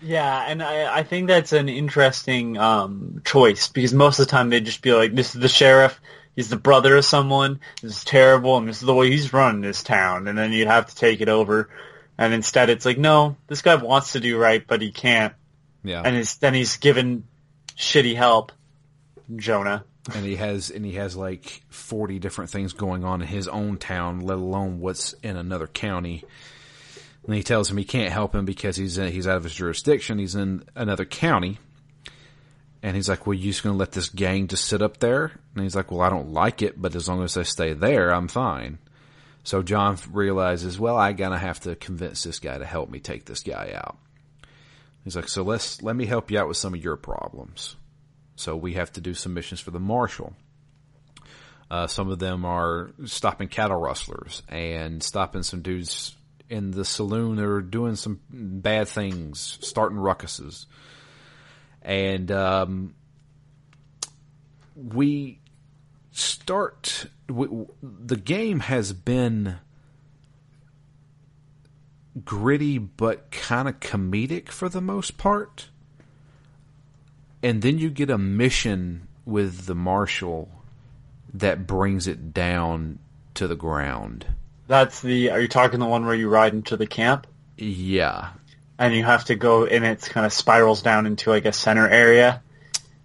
Yeah, and I, I think that's an interesting um, choice because most of the time they'd just be like, "This is the sheriff. He's the brother of someone. This is terrible, and this is the way he's running this town." And then you'd have to take it over. And instead, it's like, no, this guy wants to do right, but he can't. Yeah, And it's, then he's given shitty help. Jonah. and he has and he has like 40 different things going on in his own town let alone what's in another county. And he tells him he can't help him because he's in, he's out of his jurisdiction. He's in another county. And he's like well you're just going to let this gang just sit up there? And he's like well I don't like it but as long as they stay there I'm fine. So John realizes well I gotta have to convince this guy to help me take this guy out. He's like so let's let me help you out with some of your problems so we have to do some missions for the marshal. Uh, some of them are stopping cattle rustlers and stopping some dudes in the saloon that are doing some bad things, starting ruckuses. And um, we start. We, the game has been gritty but kind of comedic for the most part and then you get a mission with the marshal that brings it down to the ground. That's the. Are you talking the one where you ride into the camp Yeah. and you have to go and it's kind of spirals down into like a center area?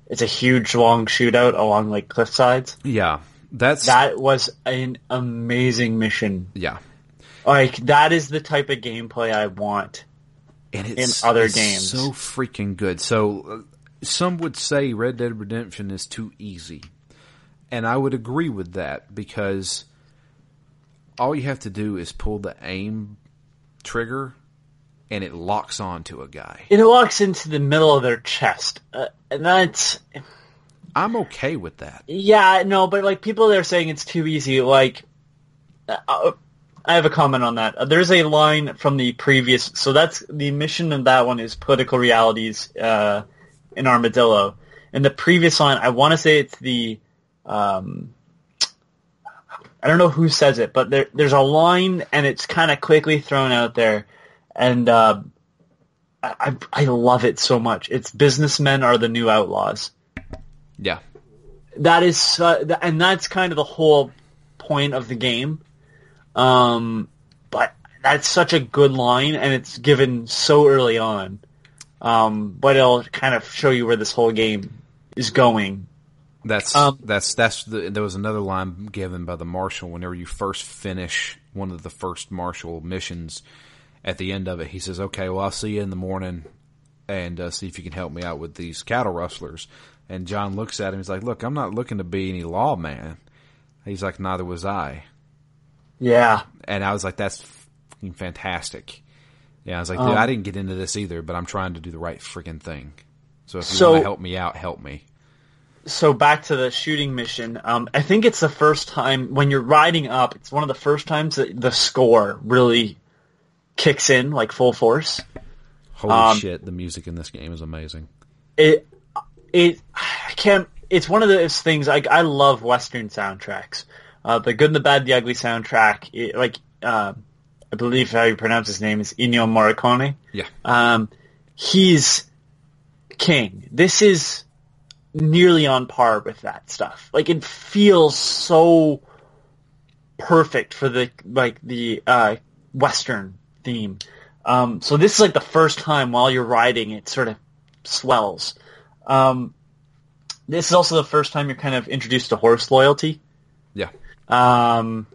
It's a huge long shootout along like cliff sides. Yeah. That's That was an amazing mission. yeah. Like that is the type of gameplay I want. And it's other it's games. so freaking good. So uh, some would say Red Dead Redemption is too easy. And I would agree with that because all you have to do is pull the aim trigger and it locks onto a guy. It walks into the middle of their chest, uh, and that's I'm okay with that. yeah, no, but like people that are saying it's too easy. Like, uh, I have a comment on that. Uh, there's a line from the previous, so that's the mission of that one is political realities uh, in Armadillo, and the previous line I want to say it's the. Um, I don't know who says it, but there, there's a line, and it's kind of quickly thrown out there, and uh, I, I love it so much. It's businessmen are the new outlaws. Yeah. That is, uh, and that's kind of the whole point of the game. Um, but that's such a good line, and it's given so early on. Um, but it'll kind of show you where this whole game is going. That's Um, that's that's the, there was another line given by the marshal whenever you first finish one of the first marshal missions. At the end of it, he says, "Okay, well, I'll see you in the morning, and uh, see if you can help me out with these cattle rustlers." And John looks at him. He's like, "Look, I'm not looking to be any lawman." He's like, "Neither was I." Yeah, And I was like, "That's fantastic." Yeah, I was like, Um, I didn't get into this either, but I'm trying to do the right freaking thing. So if you So- want to help me out, help me." so back to the shooting mission. Um, I think it's the first time when you're riding up. It's one of the first times that the score really kicks in like full force. Holy Um, shit, the music in this game is amazing. It it I can't. It's one of those things. Like I love Western soundtracks. Uh, the good and the bad, the ugly soundtrack. It, like uh, I believe how you pronounce his name is Ennio Morricone. Yeah. Um, he's king. This is nearly on par with that stuff. Like it feels so perfect for the like the uh, Western theme. Um, so this is like the first time while you're riding it sort of swells. Um, this is also the first time you're kind of introduced to horse loyalty Yeah. um,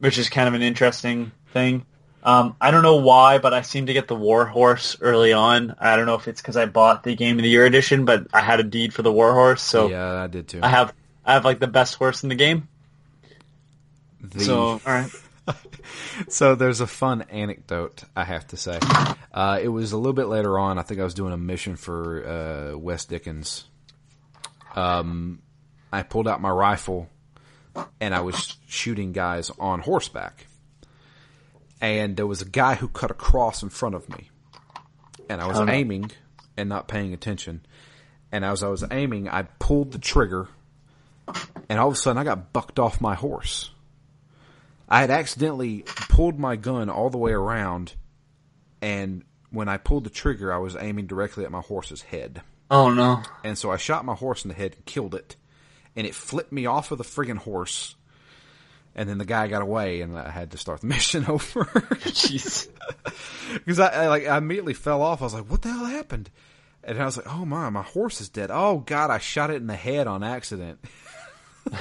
which is kind of an interesting thing. Um, I don't know why, but I seem to get the war horse early on. I don't know if it's because I bought the Game of the Year edition, but I had a deed for the war horse, so yeah, I did too. I have I have like the best horse in the game. The- So all right, (laughs) so there's a fun anecdote I have to say. Uh, it was a little bit later on. I think I was doing a mission for uh, Wes Dickens. Um, I pulled out my rifle and I was shooting guys on horseback. And there was a guy who cut across in front of me. And I was Oh, no. aiming and not paying attention. And as I was aiming, I pulled the trigger and all of a sudden I got bucked off my horse. I had accidentally pulled my gun all the way around and when I pulled the trigger, I was aiming directly at my horse's head. Oh no. And so I shot my horse in the head and killed it. And it flipped me off of the friggin' horse. And then the guy got away and I had to start the (laughs) mission over. Jeez. (laughs) Cause I, I like, I immediately fell off. I was like, what the hell happened? And I was like, oh my, my horse is dead. Oh god, I shot it in the head on accident. (laughs)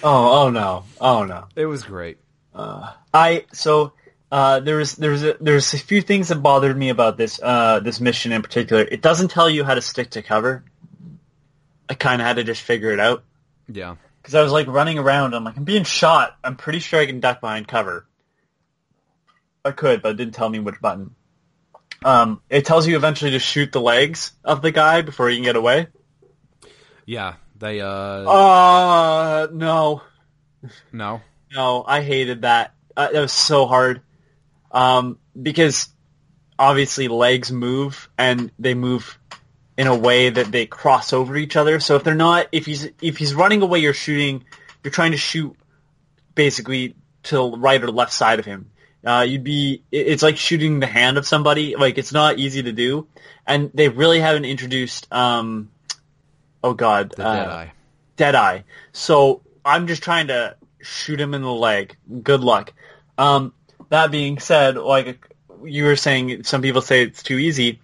Oh oh no. Oh no. It was great. I so uh, there's there's a, there's a few things that bothered me about this uh, this mission in particular. It doesn't tell you how to stick to cover. I kind of had to just figure it out Yeah. Because I was like running around. I'm like I'm being shot. I'm pretty sure I can duck behind cover. I could, but it didn't tell me which button. Um, it tells you eventually to shoot the legs of the guy before you can get away. Yeah. They, uh, Uh, no. no. No, I hated that. Uh, that was so hard. Um, because obviously legs move and they move in a way that they cross over each other. So if they're not, if he's if he's running away, you're shooting. You're trying to shoot basically to the right or left side of him. Uh, you'd be. It's like shooting the hand of somebody. Like it's not easy to do, and they really haven't introduced. Um, oh God, The uh, Deadeye. Deadeye. So I'm just trying to shoot him in the leg. Good luck. Um, that being said, like you were saying, some people say it's too easy.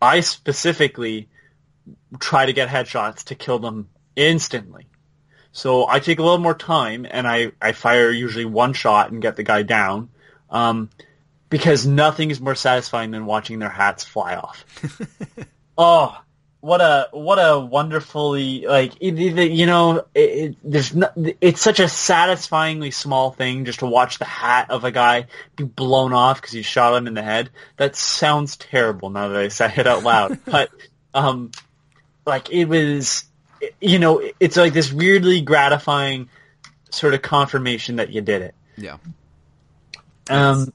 I specifically try to get headshots to kill them instantly. So I take a little more time and I, I fire usually one shot and get the guy down. Um, because nothing is more satisfying than watching their hats fly off. (laughs) oh, what a what a wonderfully like it, it- you know it, it, there's no, it's such a satisfyingly small thing just to watch the hat of a guy be blown off because you shot him in the head. That sounds terrible now that I say it out loud, (laughs) but um, like it was, you know, it's like this weirdly gratifying sort of confirmation that you did it. Yeah. Um,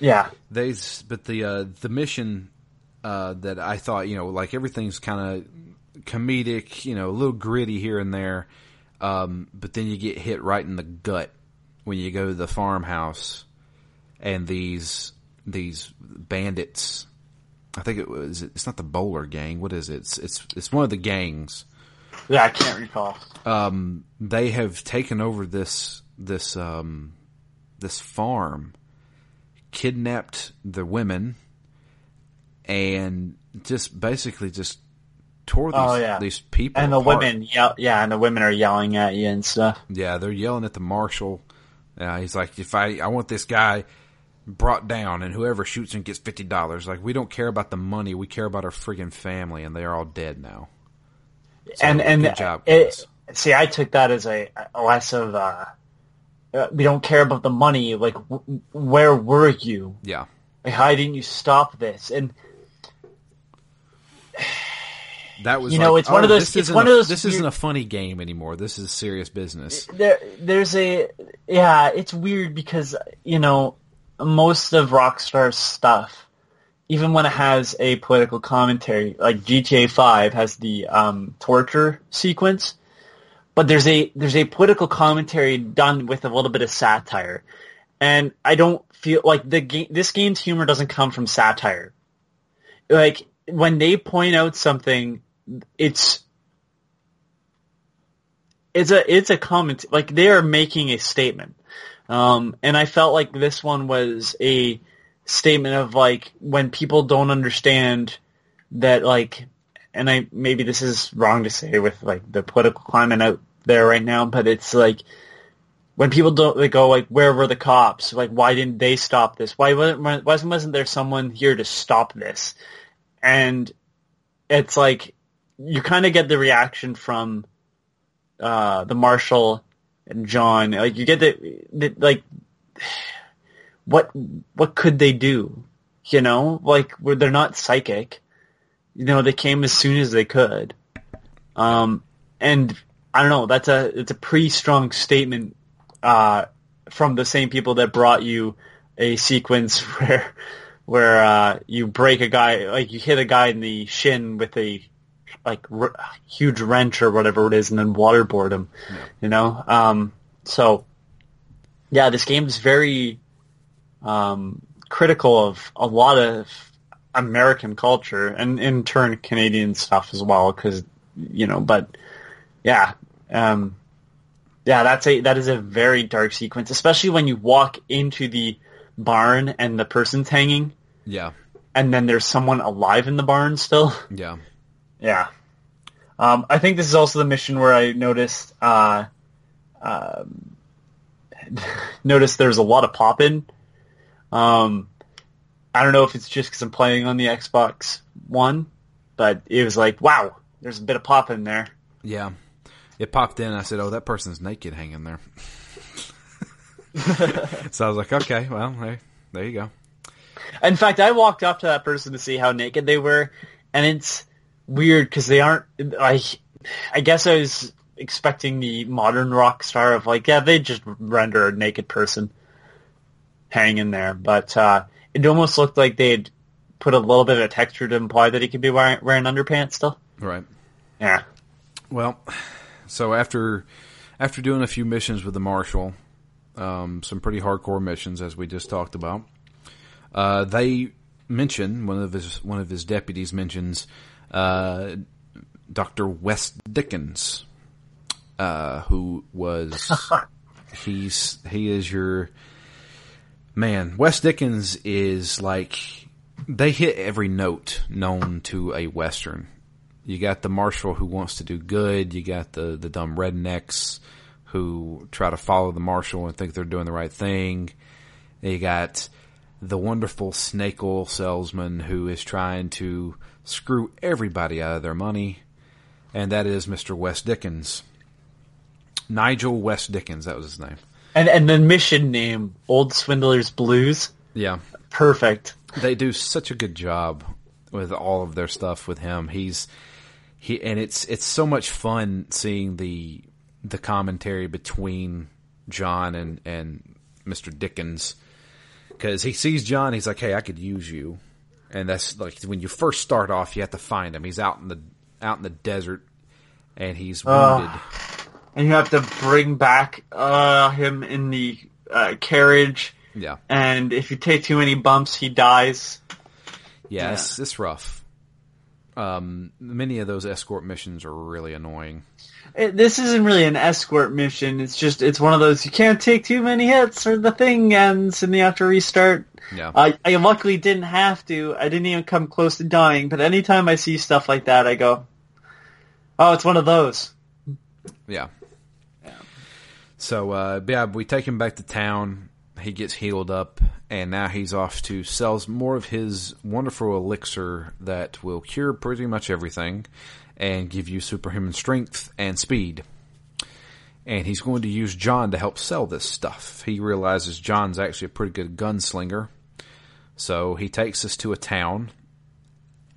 yeah, They, but the uh, the mission uh, that I thought, you know, like everything's kind of comedic, you know, a little gritty here and there, um, but then you get hit right in the gut when you go to the farmhouse, and these these bandits. I think it was. It's not the bowler gang. What is it? It's it's it's one of the gangs. yeah, I can't recall. Um, they have taken over this this um, this farm, kidnapped the women, and just basically just tore these Oh, yeah. these people And the apart. women, yell, yeah, and the women are yelling at you and stuff. Yeah, they're yelling at the marshal. Uh, he's like, if I I want this guy brought down, and whoever shoots him gets fifty dollars. Like we don't care about the money, we care about our friggin' family, and they are all dead now. So, and and good job, it, see, I took that as a, a less of uh, we don't care about the money. Like, w- where were you? Yeah, Like, how didn't you stop this? And (sighs) that was You know, like, it's one oh, of those- it's one a, of those This isn't a funny game anymore. This is serious business. there, there's a yeah, it's weird because you know most of Rockstar's stuff, even when it has a political commentary, like GTA Five has the um, torture sequence, but there's a there's a political commentary done with a little bit of satire, and I don't feel like the game. This game's humor doesn't come from satire. Like when they point out something, it's it's a it's a comment like they are making a statement um and i felt like this one was a statement of like when people don't understand that like and i maybe this is wrong to say with like the political climate out there right now but it's like when people don't they go like where were the cops? Like why didn't they stop this? Why wasn't wasn't there someone here to stop this? And it's like you kind of get the reaction from uh, the Marshall and John. Like you get the, the like, what what could they do? You know, like they're not psychic. You know, they came as soon as they could. Um, and I don't know. That's a it's a pretty strong statement uh, from the same people that brought you a sequence (laughs) where where uh, you break a guy, like you hit a guy in the shin with a like r- huge wrench or whatever it is, and then waterboard him. Yeah. You know, um, so yeah, this game is very um, critical of a lot of American culture and in turn Canadian stuff as well. Because you know, but yeah, um, yeah, that's a that is a very dark sequence, especially when you walk into the barn and the person's hanging, Yeah, and then there's someone alive in the barn still. yeah, Yeah. Um, I think this is also the mission where I noticed uh, um, (laughs) noticed there's a lot of popping. Um, I don't know if it's just because I'm playing on the Xbox One, but it was like, wow, there's a bit of pop in there. yeah. It popped in. I said, "Oh, that person's naked hanging there." (laughs) so I was like, "Okay, well, hey, there you go." In fact, I walked up to that person to see how naked they were, and it's weird because they aren't. I, I guess I was expecting the modern Rockstar of like, yeah, they just render a naked person hanging there, but uh, it almost looked like they'd put a little bit of texture to imply that he could be wearing, wearing underpants still. Right. Yeah. Well, so after after doing a few missions with the marshal, um, some pretty hardcore missions as we just talked about, uh, they mention one of his one of his deputies mentions uh, Doctor West Dickens, uh, who was (laughs) he's he is your man. West Dickens is like they hit every note known to a western. You got the marshal who wants to do good. You got the the dumb rednecks who try to follow the marshal and think they're doing the right thing. You got the wonderful snake oil salesman who is trying to screw everybody out of their money, and that is Mr. West Dickens. Nigel West Dickens, that was his name. And and the mission name, Old Swindler's Blues, Yeah. perfect. they do such a good job with all of their stuff with him. He's he and it's it's so much fun seeing the the commentary between John and and Mr. Dickens because he sees John. He's like, "Hey, I could use you," and that's like when you first start off, you have to find him. He's out in the out in the desert, and he's wounded. and you have to bring back uh, him in the uh, carriage. yeah, And if you take too many bumps, he dies. yeah, It's, it's rough. Um, many of those escort missions are really annoying. It, this isn't really an escort mission. It's just it's one of those you can't take too many hits or the thing ends and you have to restart. Yeah. I, I luckily didn't have to. I didn't even come close to dying. But anytime I see stuff like that, I go, "Oh, it's one of those." Yeah. So, uh, yeah, we take him back to town. He gets healed up, and now he's off to sell more of his wonderful elixir that will cure pretty much everything and give you superhuman strength and speed. And he's going to use John to help sell this stuff. He realizes John's actually a pretty good gunslinger. So he takes us to a town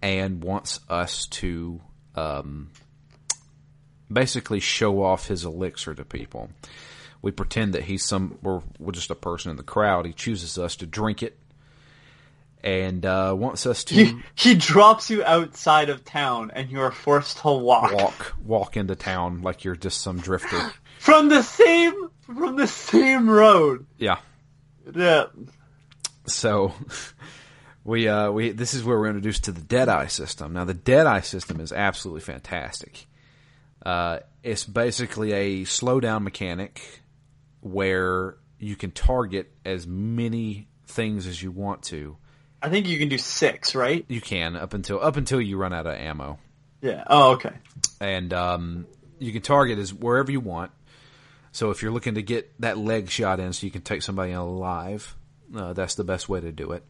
and wants us to um, basically show off his elixir to people. We pretend that he's some, we're, we're just a person in the crowd. He chooses us to drink it and uh, wants us to He, he drops you outside of town, and you are forced to walk walk walk into town like you're just some drifter. (gasps) from the same from the same road. Yeah. Yeah. So (laughs) we uh we this is where we're introduced to the Deadeye system. Now the Deadeye system is absolutely fantastic. Uh it's basically a slowdown mechanic where you can target as many things as you want to. I think you can do six, right? You can up until up until you run out of ammo. Yeah. Oh, okay. and um, you can target as wherever you want. So if you're looking to get that leg shot in, so you can take somebody alive, uh, that's the best way to do it.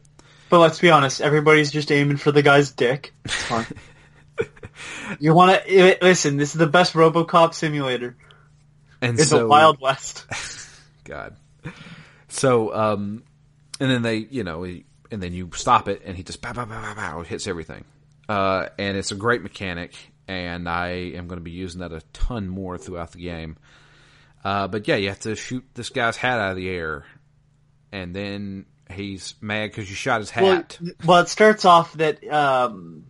But let's be honest, everybody's just aiming for the guy's dick. It's (laughs) you want to listen? This is the best RoboCop simulator. And It's so, a Wild West. (laughs) God. So, um, and then they, you know, he- and then you stop it, and he just pow, pow, pow, pow, pow, hits everything. Uh, and it's a great mechanic. and I am going to be using that a ton more throughout the game. Uh, but yeah, you have to shoot this guy's hat out of the air, and then he's mad because you shot his hat. Well, well, it starts off that um,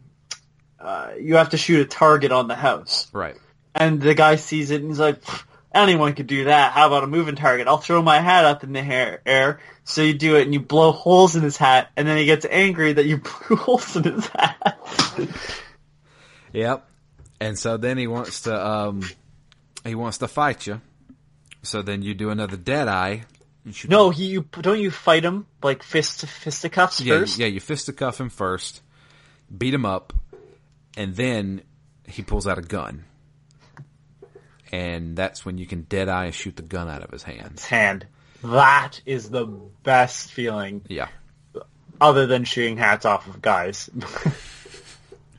uh, you have to shoot a target on the house, right. and the guy sees it and he's like, "Pfft, anyone could do that. How about a moving target? I'll throw my hat up in the hair, air. So you do it and you blow holes in his hat, and then he gets angry that you (laughs) blew holes in his hat. Yep. And so then he wants to um, he wants to fight you. So then you do another dead eye. No, he you don't you fight him like fist fisticuffs Yeah, first. yeah, you fisticuff him first, beat him up, and then he pulls out a gun. And that's when you can dead eye and shoot the gun out of his hand. Hand. That is the best feeling, Yeah. other than shooting hats off of guys. (laughs)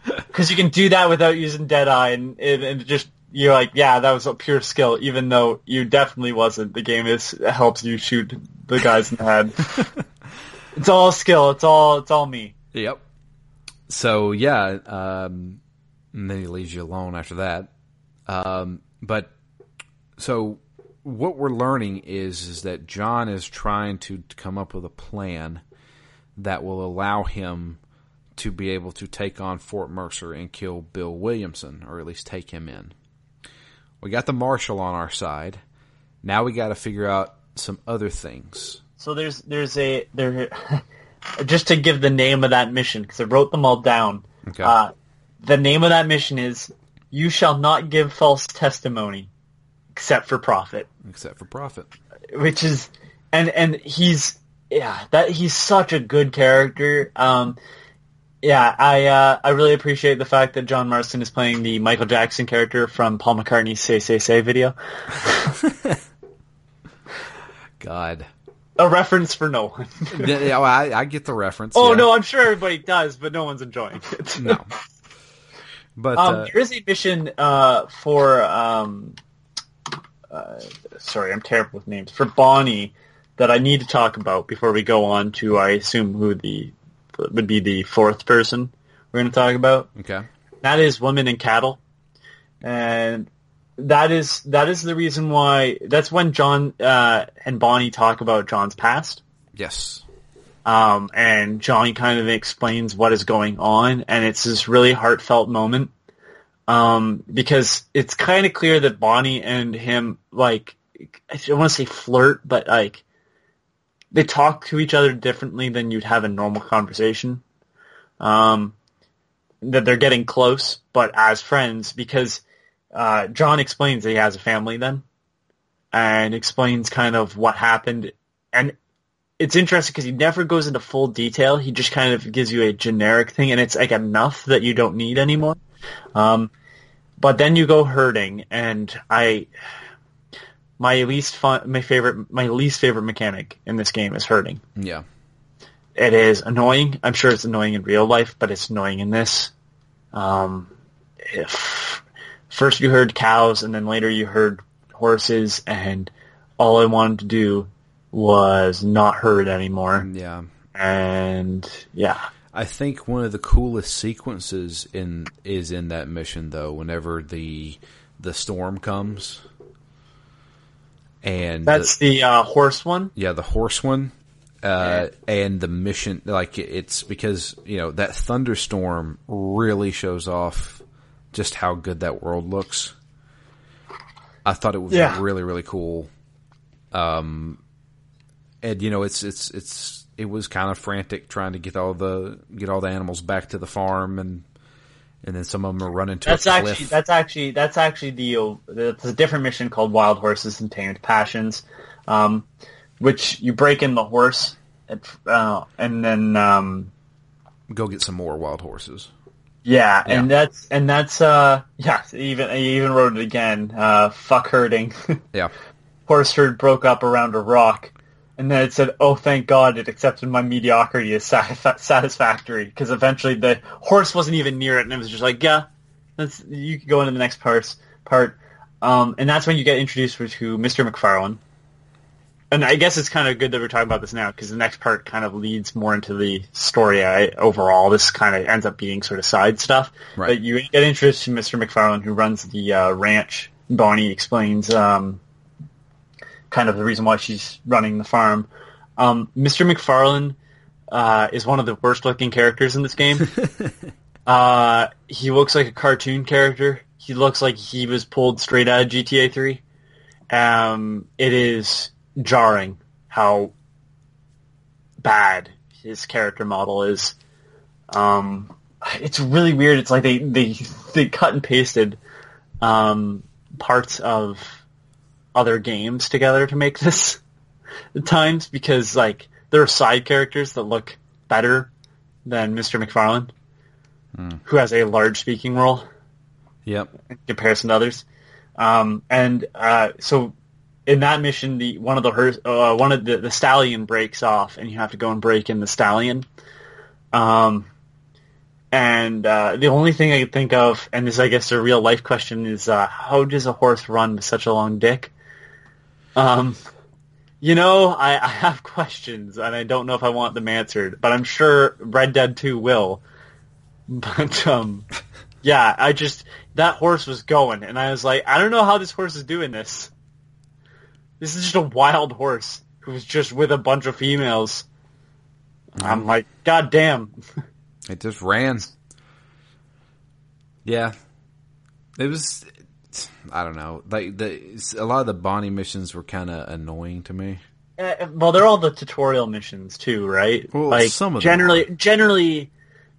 Because you can do that without using Deadeye, and, and, and just you're like, yeah, that was a pure skill, even though you definitely wasn't. The game is helps you shoot the guys in the head. (laughs) it's all skill. It's all it's all me. Yep. So yeah, um, and then he leaves you alone after that. Um, but so what we're learning is is that John is trying to come up with a plan that will allow him to be able to take on Fort Mercer and kill Bill Williamson, or at least take him in. We got the marshal on our side. Now we got to figure out some other things. So there's there's a there (laughs) just to give the name of that mission because I wrote them all down. Okay. Uh, the name of that mission is "You shall not give false testimony, except for profit," Except for profit. which is and and he's yeah that he's such a good character. Um, yeah, I uh, I really appreciate the fact that John Marston is playing the Michael Jackson character from Paul McCartney's "Say Say Say" video. (laughs) God. A reference for no one. yeah, well, I, I get the reference. oh yeah. no, I'm sure everybody does, but no one's enjoying it. no. (laughs) But Um, uh, there is a mission uh, for um, uh, sorry, I'm terrible with names for Bonnie that I need to talk about before we go on to I assume who the would be the fourth person we're going to talk about. okay, That is women and cattle, and that is that is the reason why. That's when John uh, and Bonnie talk about John's past. yes, Um, and Johnny kind of explains what is going on, and it's this really heartfelt moment. Um, because it's kind of clear that Bonnie and him, like, I don't want to say flirt, but like, they talk to each other differently than you'd have a normal conversation. Um, that they're getting close, but as friends, because, uh, John explains that he has a family then, and explains kind of what happened, and it's interesting because he never goes into full detail. He just kind of gives you a generic thing, and it's like enough that you don't need anymore. Um, but then you go herding, and I, my least fun, my favorite, my least favorite mechanic in this game is herding. yeah, It is annoying. I'm sure it's annoying in real life, but it's annoying in this. Um, if first you heard cows, and then later you heard horses, and all I wanted to do was not herd anymore. yeah. And yeah, I think one of the coolest sequences in is in that mission though. Whenever the the storm comes, and that's the, the uh, horse one. yeah the horse one, uh, and the mission like it's because you know that thunderstorm really shows off just how good that world looks. I thought it was Yeah. really really cool. Um, and you know it's it's it's it was kind of frantic trying to get all the get all the animals back to the farm and and then some of them are running to That's a cliff. actually that's actually that's actually the that's a different mission called Wild Horses and Tamed Passions, um, which you break in the horse, and, uh, and then um, Go get some more wild horses. yeah, Yeah. and that's and that's uh yeah even even wrote it again. Uh, fuck herding. (laughs) Yeah, horse herd broke up around a rock, and then it said, "Oh, thank God, it accepted my mediocrity as satisfactory." Because eventually the horse wasn't even near it, and it was just like, "Yeah, that's you can go into the next part." Part, um, and that's when you get introduced to Mr. MacFarlane, and I guess it's kind of good that we're talking about this now because the next part kind of leads more into the story I, overall. This kind of ends up being sort of side stuff. Right. But you get introduced to Mr. MacFarlane, who runs the uh, ranch. Bonnie explains um, kind of the reason why she's running the farm. Um, Mr. MacFarlane uh, is one of the worst looking characters in this game. (laughs) uh, he looks like a cartoon character. He looks like he was pulled straight out of GTA 3. Um, it is jarring how bad his character model is. Um, it's really weird. It's like they they they cut and pasted um, parts of other games together to make this (laughs) at times because like there are side characters that look better than Mr. MacFarlane, who has a large speaking role Yep. in comparison to others. Um, and uh, so in that mission, the one of the uh, one of the, the stallion breaks off, and you have to go and break in the stallion. Um, and uh, the only thing I could think of, and this I guess a real life question, is uh, how does a horse run with such a long dick? Um, you know, I, I have questions, and I don't know if I want them answered, but I'm sure Red Dead 2 will. But um, yeah, I just that horse was going, and I was like, I don't know how this horse is doing this. This is just a wild horse who's just with a bunch of females. I'm like, God damn. It just ran. Yeah. It was. I don't know. Like the a lot of the Bonnie missions were kind of annoying to me. Uh, well, they're all the tutorial missions too, right? Well, like some of them generally, are. generally,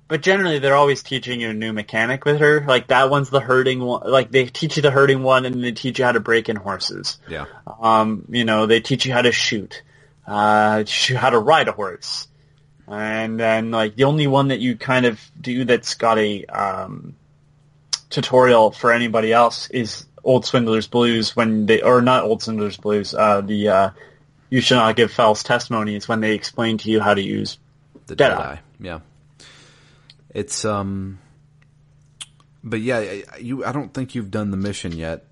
but generally they're always teaching you a new mechanic with her. Like that one's the herding one. Like they teach you the herding one, and they teach you how to break in horses. Yeah. Um, you know, they teach you how to shoot, uh, teach you how to ride a horse, and then like the only one that you kind of do that's got a um, tutorial for anybody else is Old Swindler's Blues when they, or not Old Swindler's Blues, uh, the uh, you should not give false testimony is when they explain to you how to use. The Deadeye. Deadeye. Yeah. It's um. But yeah, you. I don't think you've done the mission yet.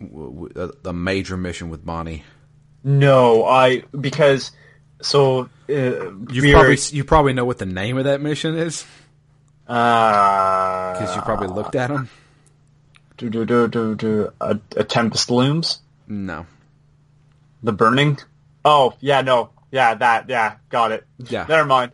w- uh, The major mission with Bonnie. No, I because so uh, You probably you probably know what the name of that mission is uh because you probably looked at them. do do do do do a, a tempest looms. No. The burning? Oh, yeah, no. Yeah, that, yeah, got it. Yeah. Never mind.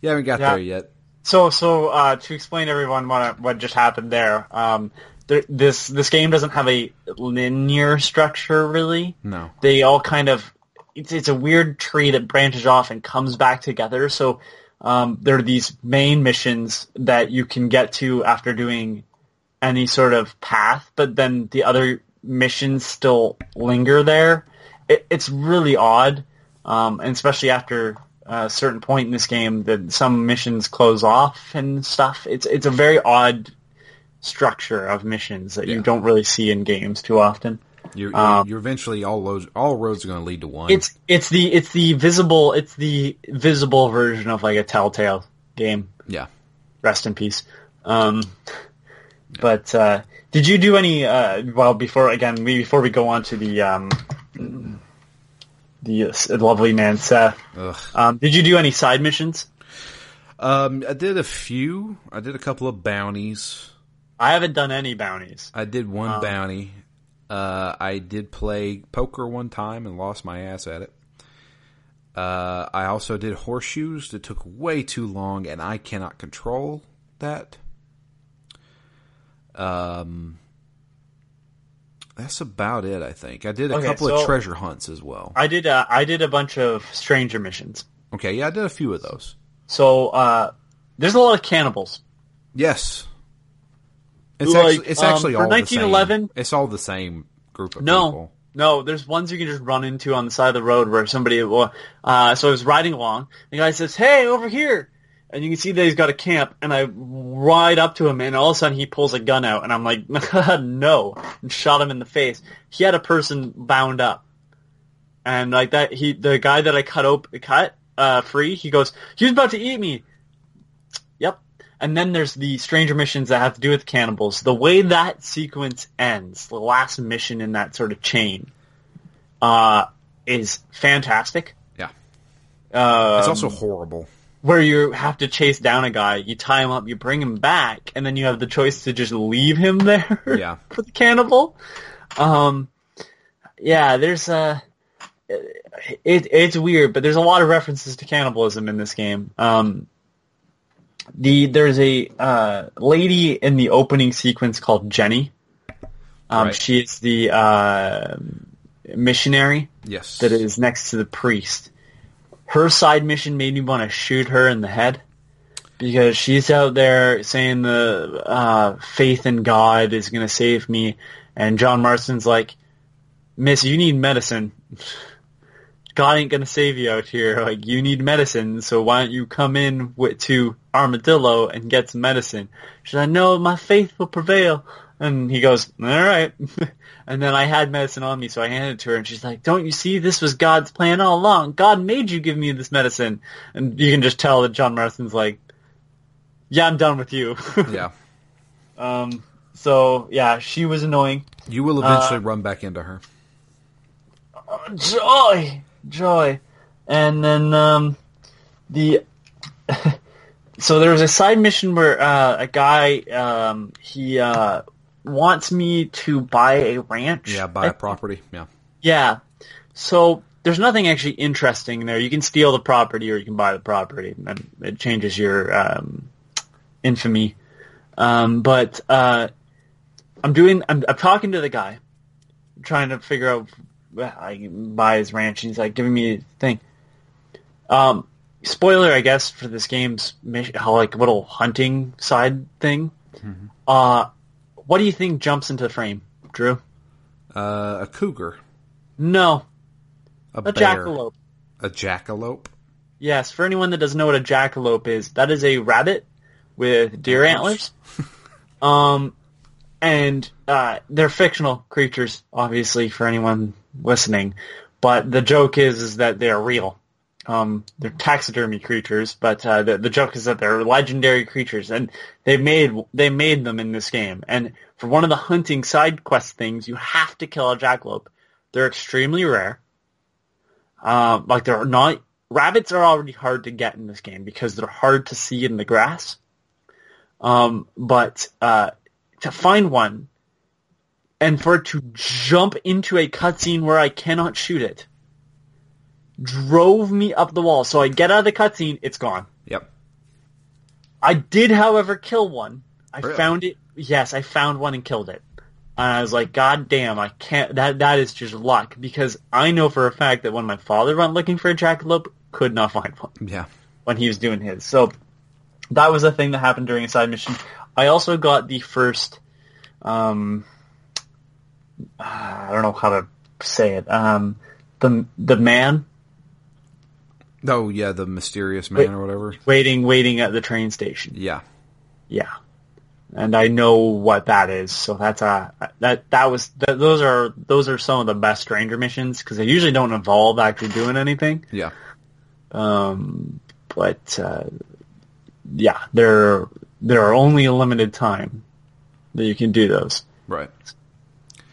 You haven't got Yeah. there yet. So, so, uh, to explain to everyone what, what just happened there, um, there, this, this game doesn't have a linear structure, really. No. They all kind of, it's, it's a weird tree that branches off and comes back together. So, um, there are these main missions that you can get to after doing any sort of path, but then the other missions still linger there. It, it's really odd, um, and especially after a certain point in this game, that some missions close off and stuff. It's it's a very odd structure of missions that Yeah. you don't really see in games too often. You're, Um, you're eventually all roads all roads are going to lead to one. It's it's the it's the visible it's the visible version of like a Telltale game. yeah. Rest in peace. Um, but uh, did you do any? Uh, well, before again, we, before we go on to the um, the uh, lovely man Seth, um, did you do any side missions? Um, I did a few. I did a couple of bounties. I haven't done any bounties. I did one Um, bounty. Uh, I did play poker one time and lost my ass at it. Uh, I also did horseshoes that took way too long, and I cannot control that. Um, that's about it. I think I did a Okay, couple so- of treasure hunts as well. I did. Uh, I did a bunch of stranger missions. Okay, yeah, I did a few of those. So uh, there's a lot of cannibals. Yes, it's Like, actually, it's um, actually for all 1911 The same. It's all the same group of No, people. no. There's ones you can just run into on the side of the road where somebody. will- Uh, so I was riding along. The guy says, "Hey, over here," and you can see that he's got a camp. And I ride up to him, and all of a sudden he pulls a gun out, and I'm like, (laughs) "No!" and shot him in the face. He had a person bound up, and like that, he the guy that I cut op- cut uh, free. He goes, "He was about to eat me." And then there's the stranger missions that have to do with cannibals. The way that sequence ends, the last mission in that sort of chain, uh, is fantastic. Yeah. Um, It's also horrible. where you have to chase down a guy, you tie him up, you bring him back, and then you have the choice to just leave him (laughs) there Yeah. (laughs) for the cannibal. Um, yeah, there's a. It, it's weird, but there's a lot of references to cannibalism in this game. Um, the there's a uh, lady in the opening sequence called Jenny. Um, Right. She is the uh, missionary Yes. that is next to the priest. Her side mission made me want to shoot her in the head because she's out there saying the uh, faith in God is going to save me, and John Marston's like, "Miss, you need medicine. (laughs) God ain't going to save you out here. (laughs) Like you need medicine, so why don't you come in with, to Armadillo and get some medicine?" She's like, "No, my faith will prevail." And he goes, all right. (laughs) and then I had medicine on me, so I handed it to her, and she's like, don't you see, this was God's plan all along. God made you give me this medicine. And you can just tell that John Marston's like, yeah, I'm done with you. (laughs) yeah. um, so, yeah, she was annoying. You will eventually run back into her. Joy! Joy. And then, um, the... (laughs) so there was a side mission where, uh, a guy, um, he, uh, wants me to buy a ranch. Yeah, buy a property. Yeah. Yeah. So there's nothing actually interesting there. You can steal the property or you can buy the property, and it changes your um, infamy. Um, but uh, I'm doing. I'm, I'm talking to the guy, trying to figure out I buy his ranch. And he's like giving me a thing. Um, spoiler, I guess, for this game's like little hunting side thing. Uh, what do you think jumps into the frame, Drew? Uh, a cougar. No, A, a jackalope. A jackalope. Yes, for anyone that doesn't know what a jackalope is, that is a rabbit with deer antlers. um, and uh, they're fictional creatures, obviously, for anyone listening. But the joke is, is that they are real. Um, they're taxidermy creatures, but uh, the, the joke is that they're legendary creatures, and they made they made them in this game. And for one of the hunting side quest things, you have to kill a jackalope. They're extremely rare. Um, like they're not rabbits are already hard to get in this game because they're hard to see in the grass. Um, but uh, to find one and for it to jump into a cutscene where I cannot shoot it drove me up the wall. So I get out of the cutscene, it's gone. Yep. I did, however, kill one. I Really? found it. Yes, I found one and killed it. And I was like, God damn, I can't. That that is just luck because I know for a fact that when my father went looking for a jackalope, could not find one Yeah. when he was doing his. So that was a thing that happened during a side mission. I also got the first. Um, I don't know how to say it. Um, the the man Oh yeah, the mysterious man Wait. or whatever. waiting waiting at the train station. Yeah. Yeah. And I know what that is, so that's a that that was that, those are those are some of the best stranger missions because they usually don't involve actually doing anything. Yeah. Um, but uh, yeah, there there are only a limited time that you can do those. Right.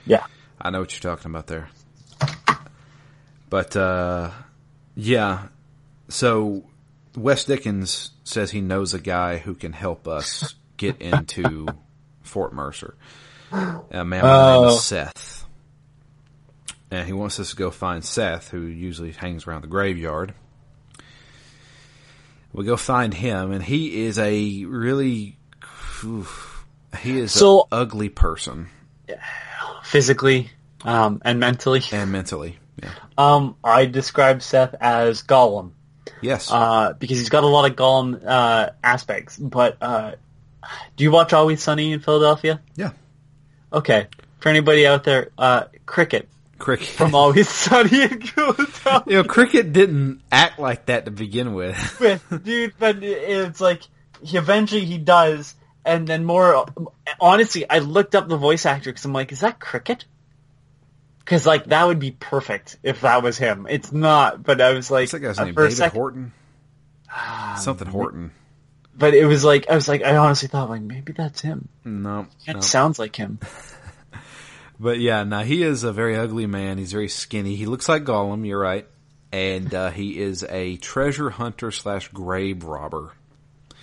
Yeah, I know what you're talking about there. But uh, yeah, so West Dickens says he knows a guy who can help us get (laughs) into Fort Mercer. A man by the name Oh. of Seth, and he wants us to go find Seth, who usually hangs around the graveyard. We go find him, and he is a really, oof, he is So- an ugly person physically um, and mentally. and mentally. Yeah. Um, I describe Seth as Gollum Yes. uh, because he's got a lot of Gollum uh, aspects. But uh, do you watch Always Sunny in Philadelphia? yeah. Okay, for anybody out there, uh, Cricket Cricket. from Always Sunny in Philadelphia. you know, Cricket didn't act like that to begin with. with, dude. But it's like he eventually he does, and then more. Honestly, I looked up the voice actor because I'm like, is that Cricket? Because like that would be perfect if that was him. It's not, but I was like, What's that guy's uh, name? David second- Horton? Something Horton. But it was like I was like I honestly thought like maybe that's him. No. It no. sounds like him. (laughs) but yeah, now he is a very ugly man. He's very skinny. He looks like Gollum. You're right, and uh, he is a treasure hunter slash grave robber.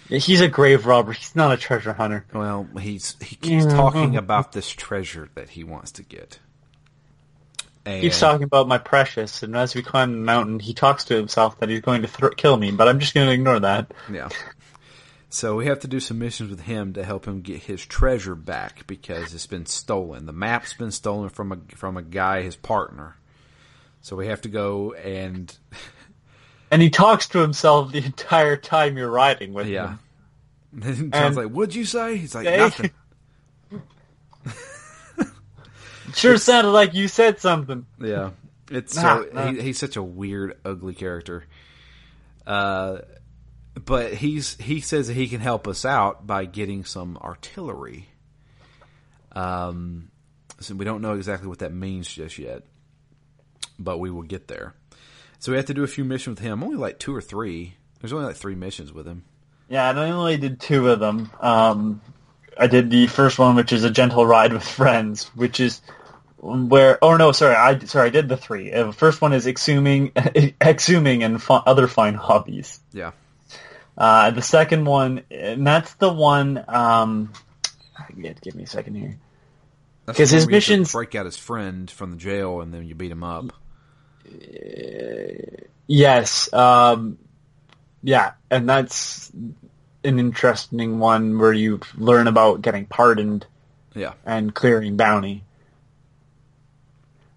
He's a grave robber. He's not a treasure hunter. Well, he's he keeps Yeah. talking uh-huh. about this treasure that he wants to get. And, He's talking about my precious, and as we climb the mountain, he talks to himself that he's going to thr kill me, but I'm just going to ignore that. Yeah. So we have to do some missions with him to help him get his treasure back because it's been stolen. The map's been stolen from a from a guy, his partner. So we have to go and And he talks to himself the (laughs) entire time you're riding with yeah. him. (laughs) John's like, "What'd you say?" He's like, Say- "Nothing." (laughs) Sure sounded like you said something. Yeah, it's Nah, so nah. He, he's such a weird, ugly character. Uh, but he's he says that he can help us out by getting some artillery. Um, so we don't know exactly what that means just yet, but we will get there. So we have to do a few missions with him. Only like two or three. There's only like three missions with him. Yeah, and I only did two of them. Um, I did the first one, which is a gentle ride with friends, which is where. Oh no, sorry, I sorry, I did the three. Uh, The first one is exhuming, (laughs) exhuming, and other fine hobbies. Yeah, Uh, the second one, and that's the one. Um, give, give me a second here. Because his where you to missions- break out his friend from the jail, and then you beat him up. Yes, um, yeah, and that's an interesting one where you learn about getting pardoned Yeah, and clearing bounty.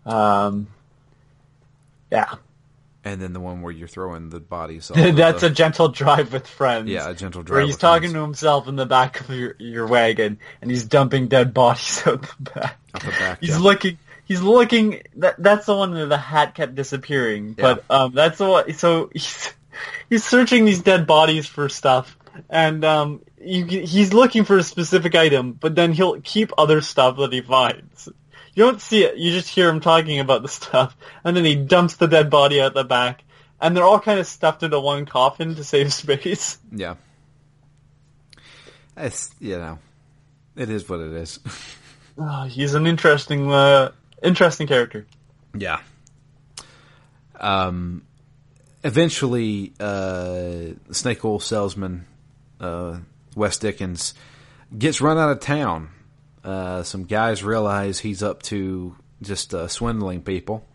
Um, yeah, and then the one where you're throwing the bodies. (laughs) that's the- a gentle drive with friends. Yeah, a gentle drive Where he's talking friends. to himself in the back of your, your wagon, and he's dumping dead bodies (laughs) out the back. Out the back, He's yeah. looking. He's looking. That that's the one where the hat kept disappearing. But um, that's the one. So he's he's searching these dead bodies for stuff, and um, you, he's looking for a specific item, but then he'll keep other stuff that he finds. You don't see it. You just hear him talking about the (laughs) stuff, and then he dumps the dead body out the back, and they're all kind of stuffed into one coffin to save (laughs) space. Yeah. It's you know, it is what it is. Oh, (laughs) he's an interesting, uh, interesting character. yeah. Um, eventually, uh, snake oil salesman, uh, West Dickens gets run out of town. Uh, some guys realize he's up to just uh, swindling people,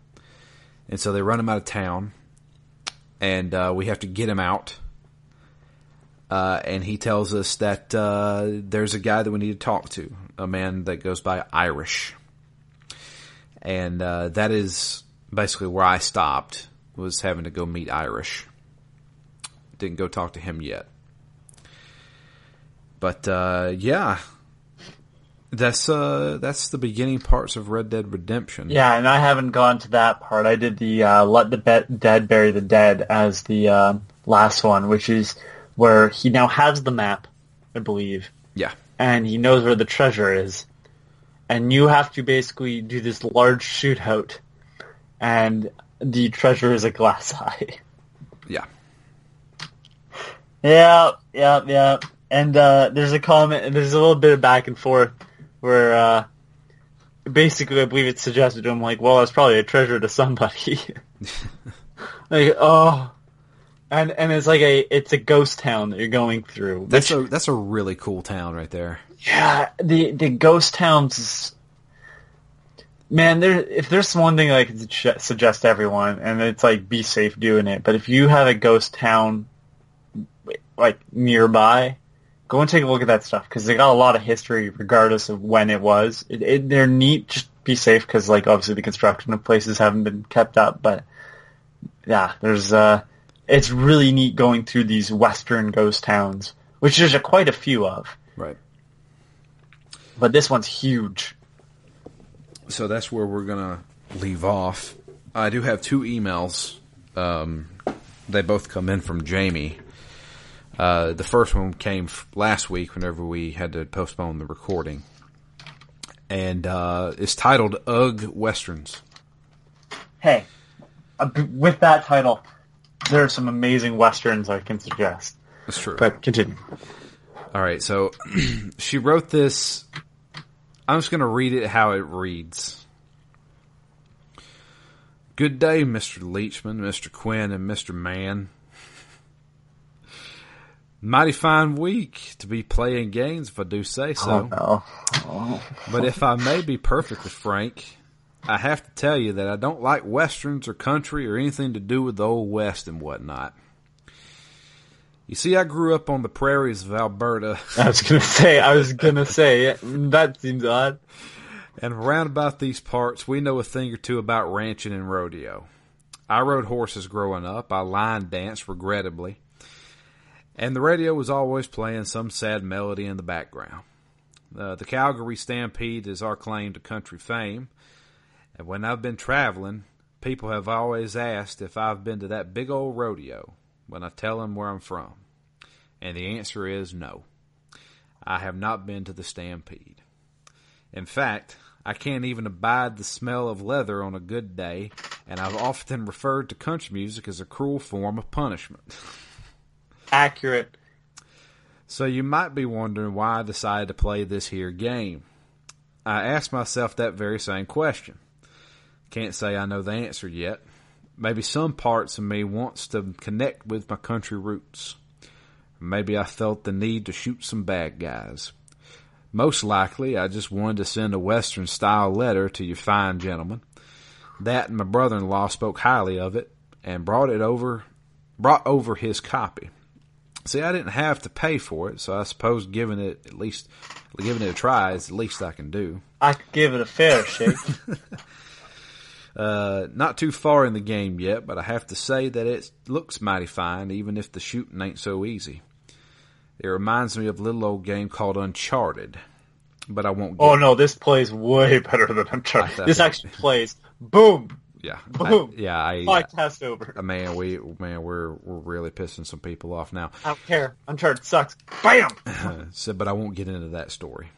and so they run him out of town. And uh, we have to get him out. Uh, and he tells us that uh, there's a guy that we need to talk to, a man that goes by Irish, and uh, that is basically where I stopped. Was having to go meet Irish. Didn't go talk to him yet, but uh, yeah, that's uh, that's the beginning parts of Red Dead Redemption. Yeah, and I haven't gone to that part. I did the uh, "Let the Be- Dead Bury the Dead" as the uh, last one, which is where he now has the map, I believe, yeah, and he knows where the treasure is, and you have to basically do this large shootout, and the treasure is a glass (laughs) eye. yeah. Yeah, yeah, yeah. And uh, there's a comment, there's a little bit of back and forth where uh, basically I believe it's suggested to him like, well, it's probably a treasure to somebody. (laughs) like, oh. And and it's like a it's a ghost town that you're going through. That's which- a that's a really cool town right there. Yeah, the the ghost towns. Man, there if there's one thing I could suggest to everyone, and it's like be safe doing it. But if you have a ghost town like nearby, go and take a look at that stuff because they got a lot of history, regardless of when it was. It, it, they're neat. Just be safe because, like, obviously the construction of places haven't been kept up. But yeah, there's uh, it's really neat going through these western ghost towns, which there's a, quite a few of. But this one's huge. So that's where we're gonna leave off. I do have two emails. Um, they both come in from Jamie. Uh, the first one came f- last week whenever we had to postpone the recording, and uh, it's titled "Ugh Westerns." Hey, uh, with that title, there are some amazing westerns I can suggest. That's true. But continue. All right, so (clears throat) she wrote this I'm just going to read it how it reads. Good day, Mr. Leachman, Mr. Quinn, and Mr. Mann. Mighty fine week to be playing games, if I do say so. Oh, no. Oh. But if I may be perfectly frank, I have to tell you that I don't like westerns or country or anything to do with the old west and whatnot. You see, I grew up on the prairies of Alberta. (laughs) I was gonna say, I was gonna say, that seems odd. And around about these parts, we know a thing or two about ranching and rodeo. I rode horses growing up. I line danced, regrettably. And the radio was always playing some sad melody in the background. Uh, the Calgary Stampede is our claim to country fame. And when I've been traveling, people have always asked if I've been to that big old rodeo when I tell them where I'm from. And the answer is no. I have not been to the Stampede. In fact, I can't even abide the smell of leather on a good day, and I've often referred to country music as a cruel form of punishment. (laughs) Accurate. So you might be wondering why I decided to play this here game. I asked myself that very same question. Can't say I know the answer yet. Maybe some parts of me wants to connect with my country roots. Maybe I felt the need to shoot some bad guys. Most likely, I just wanted to send a Western style letter to you fine gentlemen. That and my brother-in-law spoke highly of it and brought it over, brought over his copy. See, I didn't have to pay for it, so I suppose giving it at least, giving it a try is the least I can do. I could give it a fair shake. (laughs) Uh, not too far in the game yet, but I have to say that it looks mighty fine, even if the shooting ain't so easy. It reminds me of a little old game called Uncharted, but I won't. oh no, this plays way (laughs) better than Uncharted. This actually plays boom. Yeah, boom. I, yeah, I podcast over. Uh, man, we man, we're we're really pissing some people off now. I don't care. Uncharted sucks. Bam. (laughs) so, but I won't get into that story.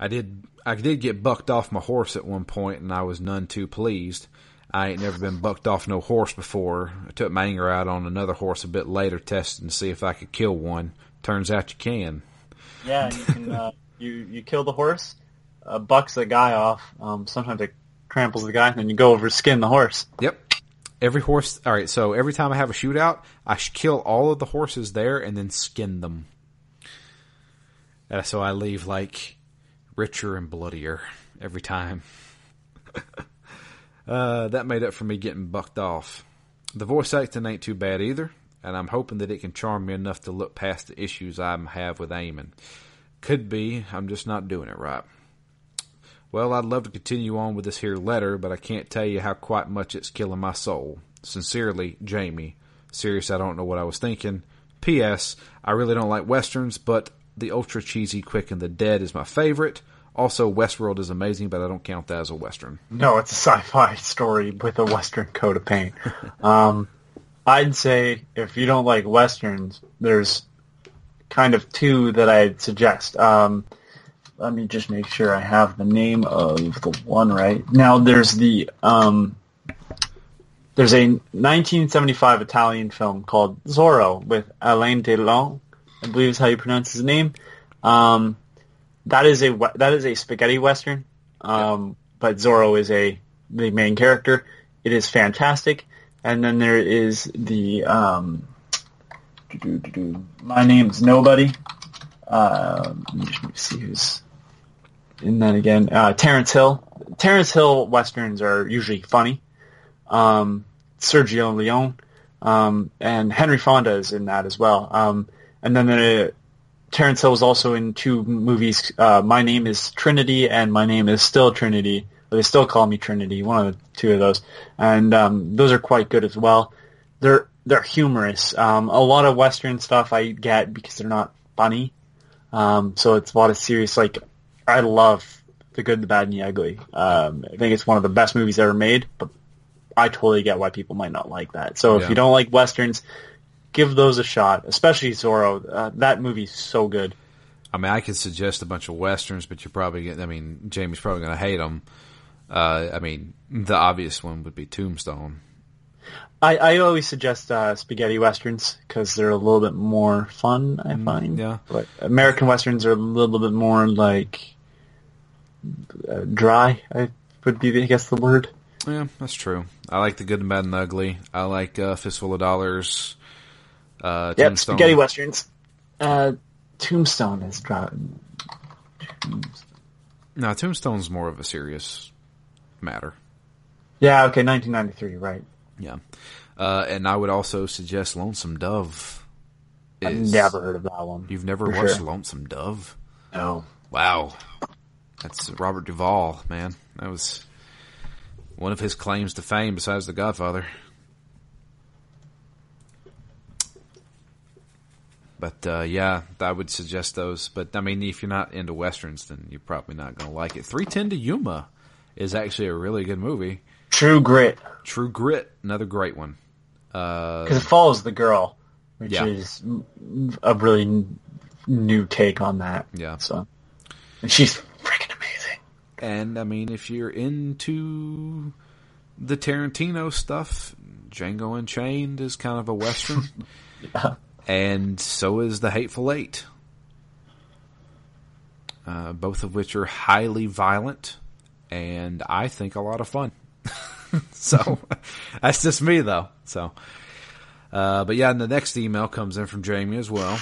I did I did get bucked off my horse at one point, and I was none too pleased. I ain't never been bucked off no horse before. I took my anger out on another horse a bit later, testing to see if I could kill one. Turns out you can. Yeah, you can. Uh, (laughs) you you kill the horse, uh, bucks the guy off. Um, sometimes it tramples the guy, and then you go over skin the horse. Yep. Every horse. All right. So every time I have a shootout, I kill all of the horses there and then skin them. Uh, so I leave like richer and bloodier every time. (laughs) uh, that made up for me getting bucked off. The voice acting ain't too bad either, and I'm hoping that it can charm me enough to look past the issues I have with aiming. Could be, I'm just not doing it right. Well, I'd love to continue on with this here letter, but I can't tell you how quite much it's killing my soul. Sincerely, Jamie. Serious, I don't know what I was thinking. P.S. I really don't like westerns, but the ultra cheesy Quick and the Dead is my favorite. Also, Westworld is amazing, but I don't count that as a western. No, it's a sci-fi story with a western coat of paint. (laughs) um, I'd say if you don't like westerns, there's kind of two that I'd suggest. Um, let me just make sure I have the name of the one right. Now, there's the um, there's a 1975 Italian film called Zorro with Alain Delon, I believe is how you pronounce his name. Um, that is a that is a spaghetti western, um, yeah. but Zorro is a the main character. It is fantastic. And then there is the um, My Name's Nobody. Uh, let me see who's in that again. Uh, Terence Hill. Terence Hill westerns are usually funny. Um, Sergio Leone um, and Henry Fonda is in that as well. Um, and then the Terence Hill was also in two movies. Uh, My Name is Trinity and My Name is Still Trinity. They still call me Trinity. One of the two of those, and um, those are quite good as well. They're they're humorous. Um, a lot of Western stuff I get because they're not funny. Um, so it's a lot of serious. Like I love The Good, the Bad, and the Ugly. Um, I think it's one of the best movies ever made. But I totally get why people might not like that. So if you don't like westerns, give those a shot, especially Zorro. Uh, that movie's so good. I mean, I could suggest a bunch of westerns, but you're probably getting. I mean, Jamie's probably going to hate them. Uh, I mean, the obvious one would be Tombstone. I, I always suggest uh, spaghetti westerns because they're a little bit more fun. I mm, find. Yeah. But American westerns are a little bit more like uh, dry. I would be, I guess, the word. Yeah, that's true. I like the good and bad and ugly. I like uh, Fistful of Dollars. Uh, Yep, Tombstone. spaghetti westerns. Uh, Tombstone is dry. No, Tombstone's more of a serious matter. Yeah, okay, 1993, right. Yeah. Uh, and I would also suggest Lonesome Dove. I've never heard of that one. You've never watched sure. Lonesome Dove? No. Wow. That's Robert Duvall, man. That was one of his claims to fame besides The Godfather. But uh, yeah, I would suggest those. But I mean, if you're not into westerns, then you're probably not going to like it. 310 to Yuma is actually a really good movie. True Grit, True Grit, another great one. Uh, because it follows the girl, which Yeah. is a really n- new take on that. Yeah. So, and she's freaking amazing. And I mean, if you're into the Tarantino stuff, Django Unchained is kind of a western, (laughs) Yeah. And so is The Hateful Eight. Uh, both of which are highly violent, and I think a lot of fun. (laughs) so (laughs) that's just me, though. So, uh, but yeah, and the next email comes in from Jamie as well.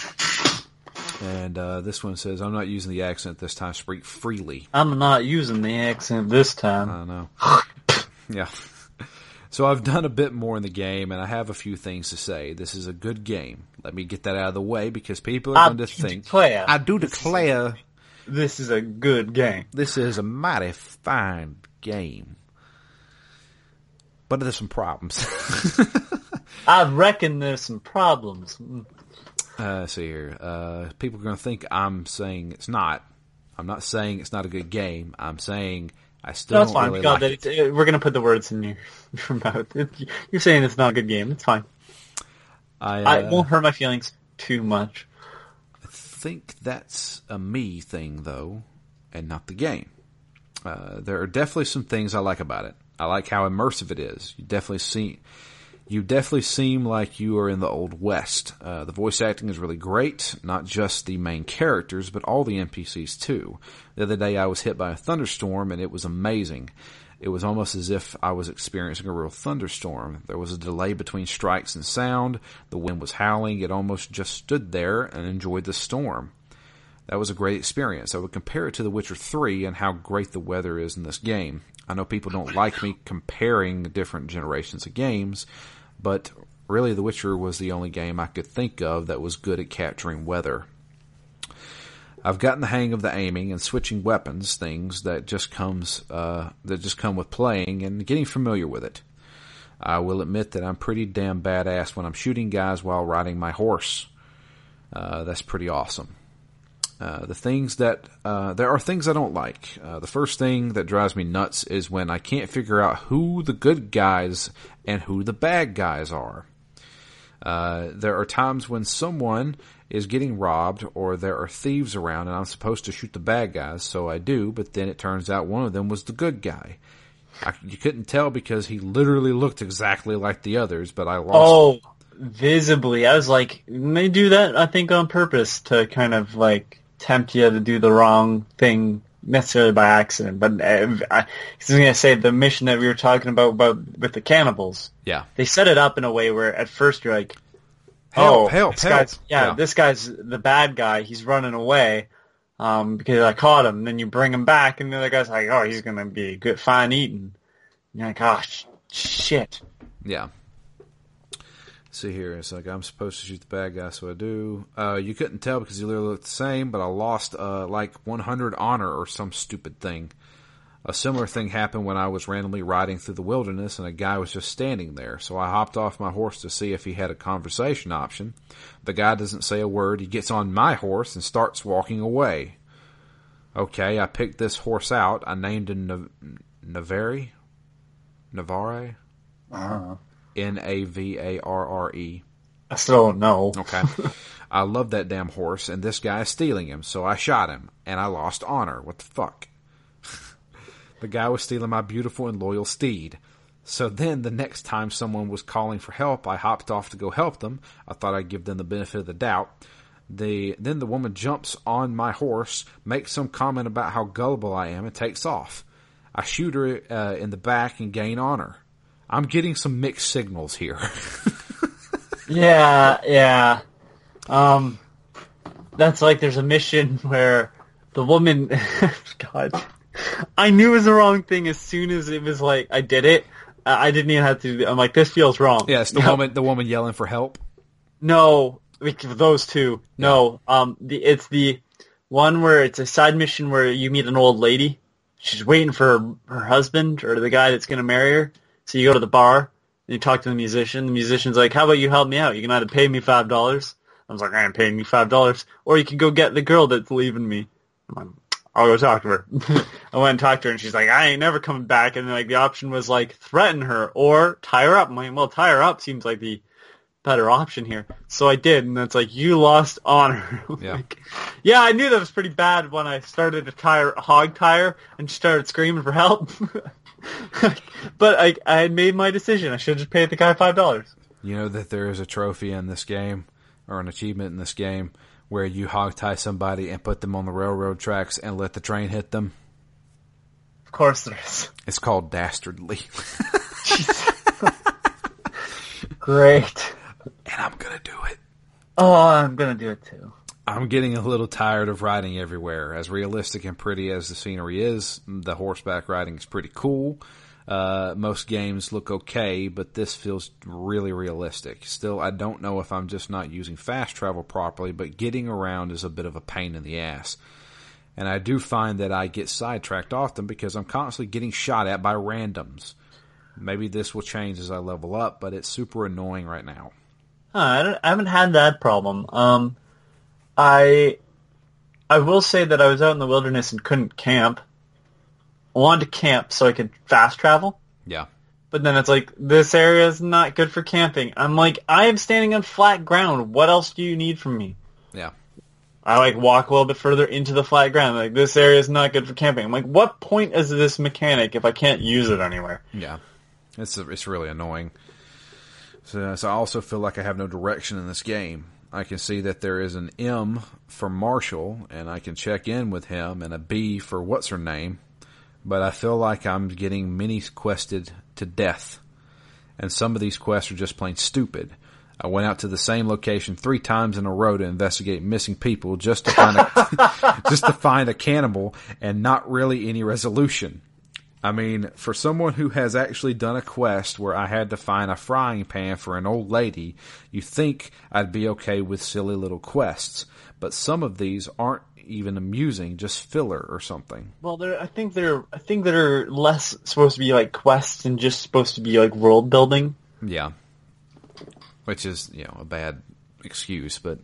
And uh, this one says, "I'm not using the accent this time. Speak freely." I'm not using the accent this time. I know. (laughs) yeah. So I've done a bit more in the game, and I have a few things to say. This is a good game. Let me get that out of the way because people are I going to think. declare. I do declare This is a good game. this is a mighty fine game, but there's some problems. (laughs) I reckon there's some problems. Uh, let's see here. Uh, people are going to think I'm saying it's not. I'm not saying it's not a good game. I'm saying I still don't fine. really God, like it. it- we're gonna put the words in your, your (laughs) mouth. It, you're saying it's not a good game. It's fine. I, I uh, won't hurt my feelings too much. I think that's a me thing though, and not the game. Uh, there are definitely some things I like about it. I like how immersive it is. You definitely see, you definitely seem like you are in the old west. Uh, the voice acting is really great, not just the main characters, but all the NPCs too. The other day I was hit by a thunderstorm and it was amazing. It was almost as if I was experiencing a real thunderstorm. There was a delay between strikes and sound. The wind was howling. It almost just stood there and enjoyed the storm. That was a great experience. I would compare it to The Witcher 3 and how great the weather is in this game. I know people don't like me comparing different generations of games, but really The Witcher was the only game I could think of that was good at capturing weather. I've gotten the hang of the aiming and switching weapons things that just comes uh, that just come with playing and getting familiar with it. I will admit that I'm pretty damn badass when I'm shooting guys while riding my horse. Uh, that's pretty awesome. Uh, the things that uh, there are things I don't like. Uh, the first thing that drives me nuts is when I can't figure out who the good guys and who the bad guys are. Uh, there are times when someone is getting robbed or there are thieves around and I'm supposed to shoot the bad guys, so I do, but then it turns out one of them was the good guy. I, you couldn't tell because he literally looked exactly like the others, but I lost. Oh, visibly. I was like, they do that, I think, on purpose to kind of like tempt you to do the wrong thing necessarily by accident. But uh, I, I was going to say the mission that we were talking about, about with the cannibals, Yeah. they set it up in a way where at first you're like, oh, help, this help. Guy's, yeah, Yeah. this guy's the bad guy. He's running away. Um, because I caught him. Then you bring him back, and the other guy's like, "Oh, he's gonna be good, fine eating." And you're like, "Oh, sh- shit." Yeah. See here, it's like I'm supposed to shoot the bad guy, so I do. Uh, you couldn't tell because he literally looked the same, but I lost uh, like 100 honor or some stupid thing. A similar thing happened when I was randomly riding through the wilderness and a guy was just standing there. So I hopped off my horse to see if he had a conversation option. The guy doesn't say a word. He gets on my horse and starts walking away. Okay, I picked this horse out. I named him Nav- Navari? Navare? N A V A R R E. I still don't know. Okay. (laughs) I love that damn horse, and this guy is stealing him, so I shot him, and I lost honor. What the fuck? (laughs) the guy was stealing my beautiful and loyal steed. So then, the next time someone was calling for help, I hopped off to go help them. I thought I'd give them the benefit of the doubt. The then the woman jumps on my horse, makes some comment about how gullible I am, and takes off. I shoot her uh, in the back and gain honor. I'm getting some mixed signals here. (laughs) yeah, yeah. Um, that's like there's a mission (laughs) where the woman, (laughs) God, I knew it was the wrong thing as soon as it was like I did it. I didn't even have to. I'm like, this feels wrong. Yes, the No. woman, the woman yelling for help. No, those two. No, um, the it's the one where it's a side mission where you meet an old lady. She's waiting for her, her husband or the guy that's going to marry her. So you go to the bar and you talk to the musician. The musician's like, "How about you help me out? You can either pay me five dollars." I was like, "I ain't paying you five dollars," or you can go get the girl that's leaving me. I'm like, I'll go talk to her. (laughs) I went and talked to her, and she's like, "I ain't never coming back." And like the option was like threaten her or tie her up. I'm like, "Well, tie her up seems like the better option here. So I did, and it's like you lost honor. (laughs) Yeah. like, yeah, I knew that was pretty bad when I started to tire hog tire and she started screaming for help. (laughs) (laughs) but I I had made my decision. I should have just paid the guy five dollars. You know that there is a trophy in this game, or an achievement in this game, where you hog tie somebody and put them on the railroad tracks and let the train hit them. Of course there is. It's called dastardly, (laughs) Great. and I'm gonna do it. Oh, I'm gonna do it too. I'm getting a little tired of riding everywhere. As realistic and pretty as the scenery is, the horseback riding is pretty cool. Uh, most games look okay, but this feels really realistic. Still, I don't know if I'm just not using fast travel properly, but getting around is a bit of a pain in the ass. And I do find that I get sidetracked often because I'm constantly getting shot at by randoms. Maybe this will change as I level up, but it's super annoying right now. I, I haven't had that problem. Um, I I will say that I was out in the wilderness and couldn't camp. I wanted to camp so I could fast travel. Yeah. But then it's like, this area is not good for camping. I'm like, I am standing on flat ground. What else do you need from me? Yeah. I like walk a little bit further into the flat ground. Like, this area is not good for camping. I'm like, what point is this mechanic if I can't use it anywhere? Yeah, it's it's really annoying. So, so I also feel like I have no direction in this game. I can see that there is an M for Marshall, and I can check in with him, and a B for what's her name. But I feel like I'm getting mini quested to death, and some of these quests are just plain stupid. I went out to the same location three times in a row to investigate missing people just to find a, (laughs) just to find a cannibal and not really any resolution. I mean, for someone who has actually done a quest where I had to find a frying pan for an old lady, you think I'd be okay with silly little quests. But some of these aren't even amusing, just filler or something. Well, they're, I think they're, I think they're less supposed to be like quests and just supposed to be like world building. Yeah. Which is, you know, a bad excuse, but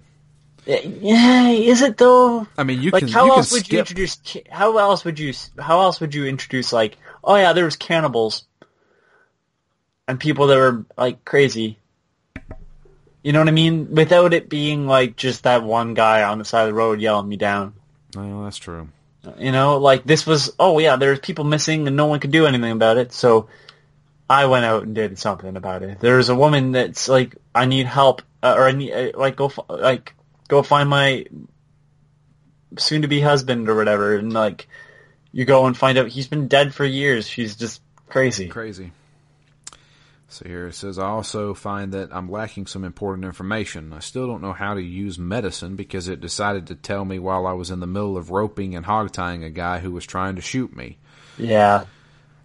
Yeah, is it though? I mean, you like can how you can else would you introduce how else would you how else would you introduce like oh yeah there was cannibals. And people that were like crazy. You know what i mean? Without it being like just that one guy on the side of the road yelling me down. Well, that's true. you know like this was oh yeah there's people missing and no one could do anything about it. So i went out and did something about it. There's a woman that's like i need help uh, or i need uh, like go like go find my soon to be husband or whatever. And like you go and find out he's been dead for years she's just crazy Crazy. So here it says, I also find that I'm lacking some important information. I still don't know how to use medicine because it decided to tell me while I was in the middle of roping and hog tying a guy who was trying to shoot me. yeah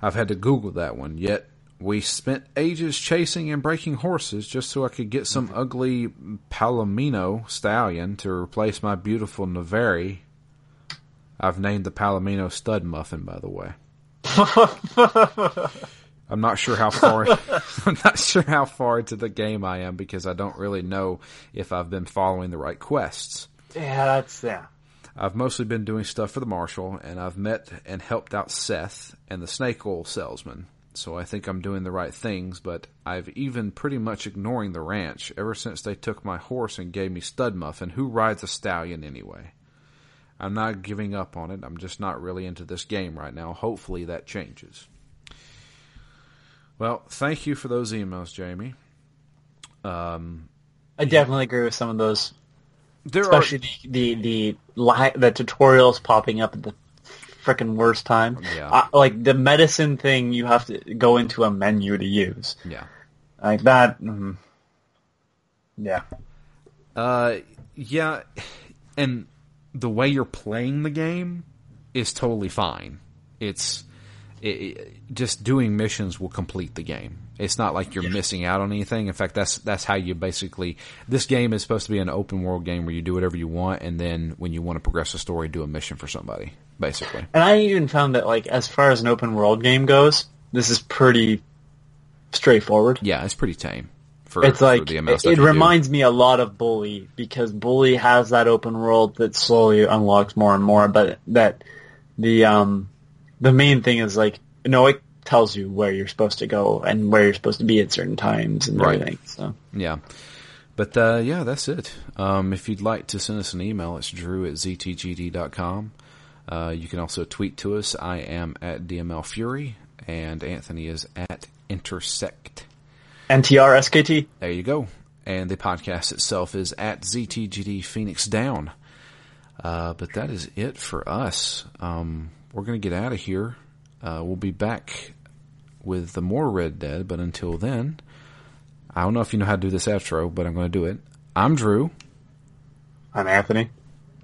I've had to Google that one, yet we spent ages chasing and breaking horses just so I could get some ugly Palomino stallion to replace my beautiful Navari. I've named the Palomino Stud Muffin, by the way. (laughs) I'm not sure how far (laughs) I'm not sure how far into the game I am because I don't really know if I've been following the right quests. yeah that's yeah I've mostly been doing stuff for the marshal, and I've met and helped out Seth and the snake oil salesman. So I think I'm doing the right things, but I've even pretty much ignoring the ranch ever since they took my horse and gave me stud muffin. Who rides a stallion anyway? I'm not giving up on it. I'm just not really into this game right now. Hopefully that changes. Well, thank you for those emails, Jamie. Um, i definitely agree with some of those There especially are, the the the, the tutorials popping up at the freaking worst time. Yeah. Uh, like the medicine thing, you have to go into a menu to use. yeah. Like that. mm, yeah. Uh, yeah, and the way you're playing the game is totally fine. It's it, it- just doing missions will complete the game. It's not like you're missing out on anything. In fact, that's that's how you basically. This game is supposed to be an open world game where you do whatever you want, and then when you want to progress the story, do a mission for somebody. Basically, And I even found that like as far as an open world game goes, this is pretty straightforward. yeah, it's pretty tame. For, It's for like the amount it, it reminds me a lot of Bully because Bully has that open world that slowly unlocks more and more, but that the um the main thing is like no, it tells you where you're supposed to go and where you're supposed to be at certain times and Right. everything. So Yeah. But uh, yeah, that's it. Um, if you'd like to send us an email, it's drew at ztgd.com. Uh, you can also tweet to us. I am at DML Fury, and Anthony is at Intersect. NTR SKT. There you go. And the podcast itself is at ZTGD Phoenix Down. Uh, but that is it for us. Um, we're going to get out of here. Uh, we'll be back with the more Red Dead, but until then, I don't know if you know how to do this outro, but I'm going to do it. I'm Drew, I'm Anthony.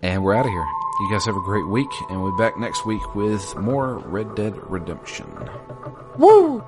and we're out of here. You guys have a great week, and we'll be back next week with more Red Dead Redemption. Woo!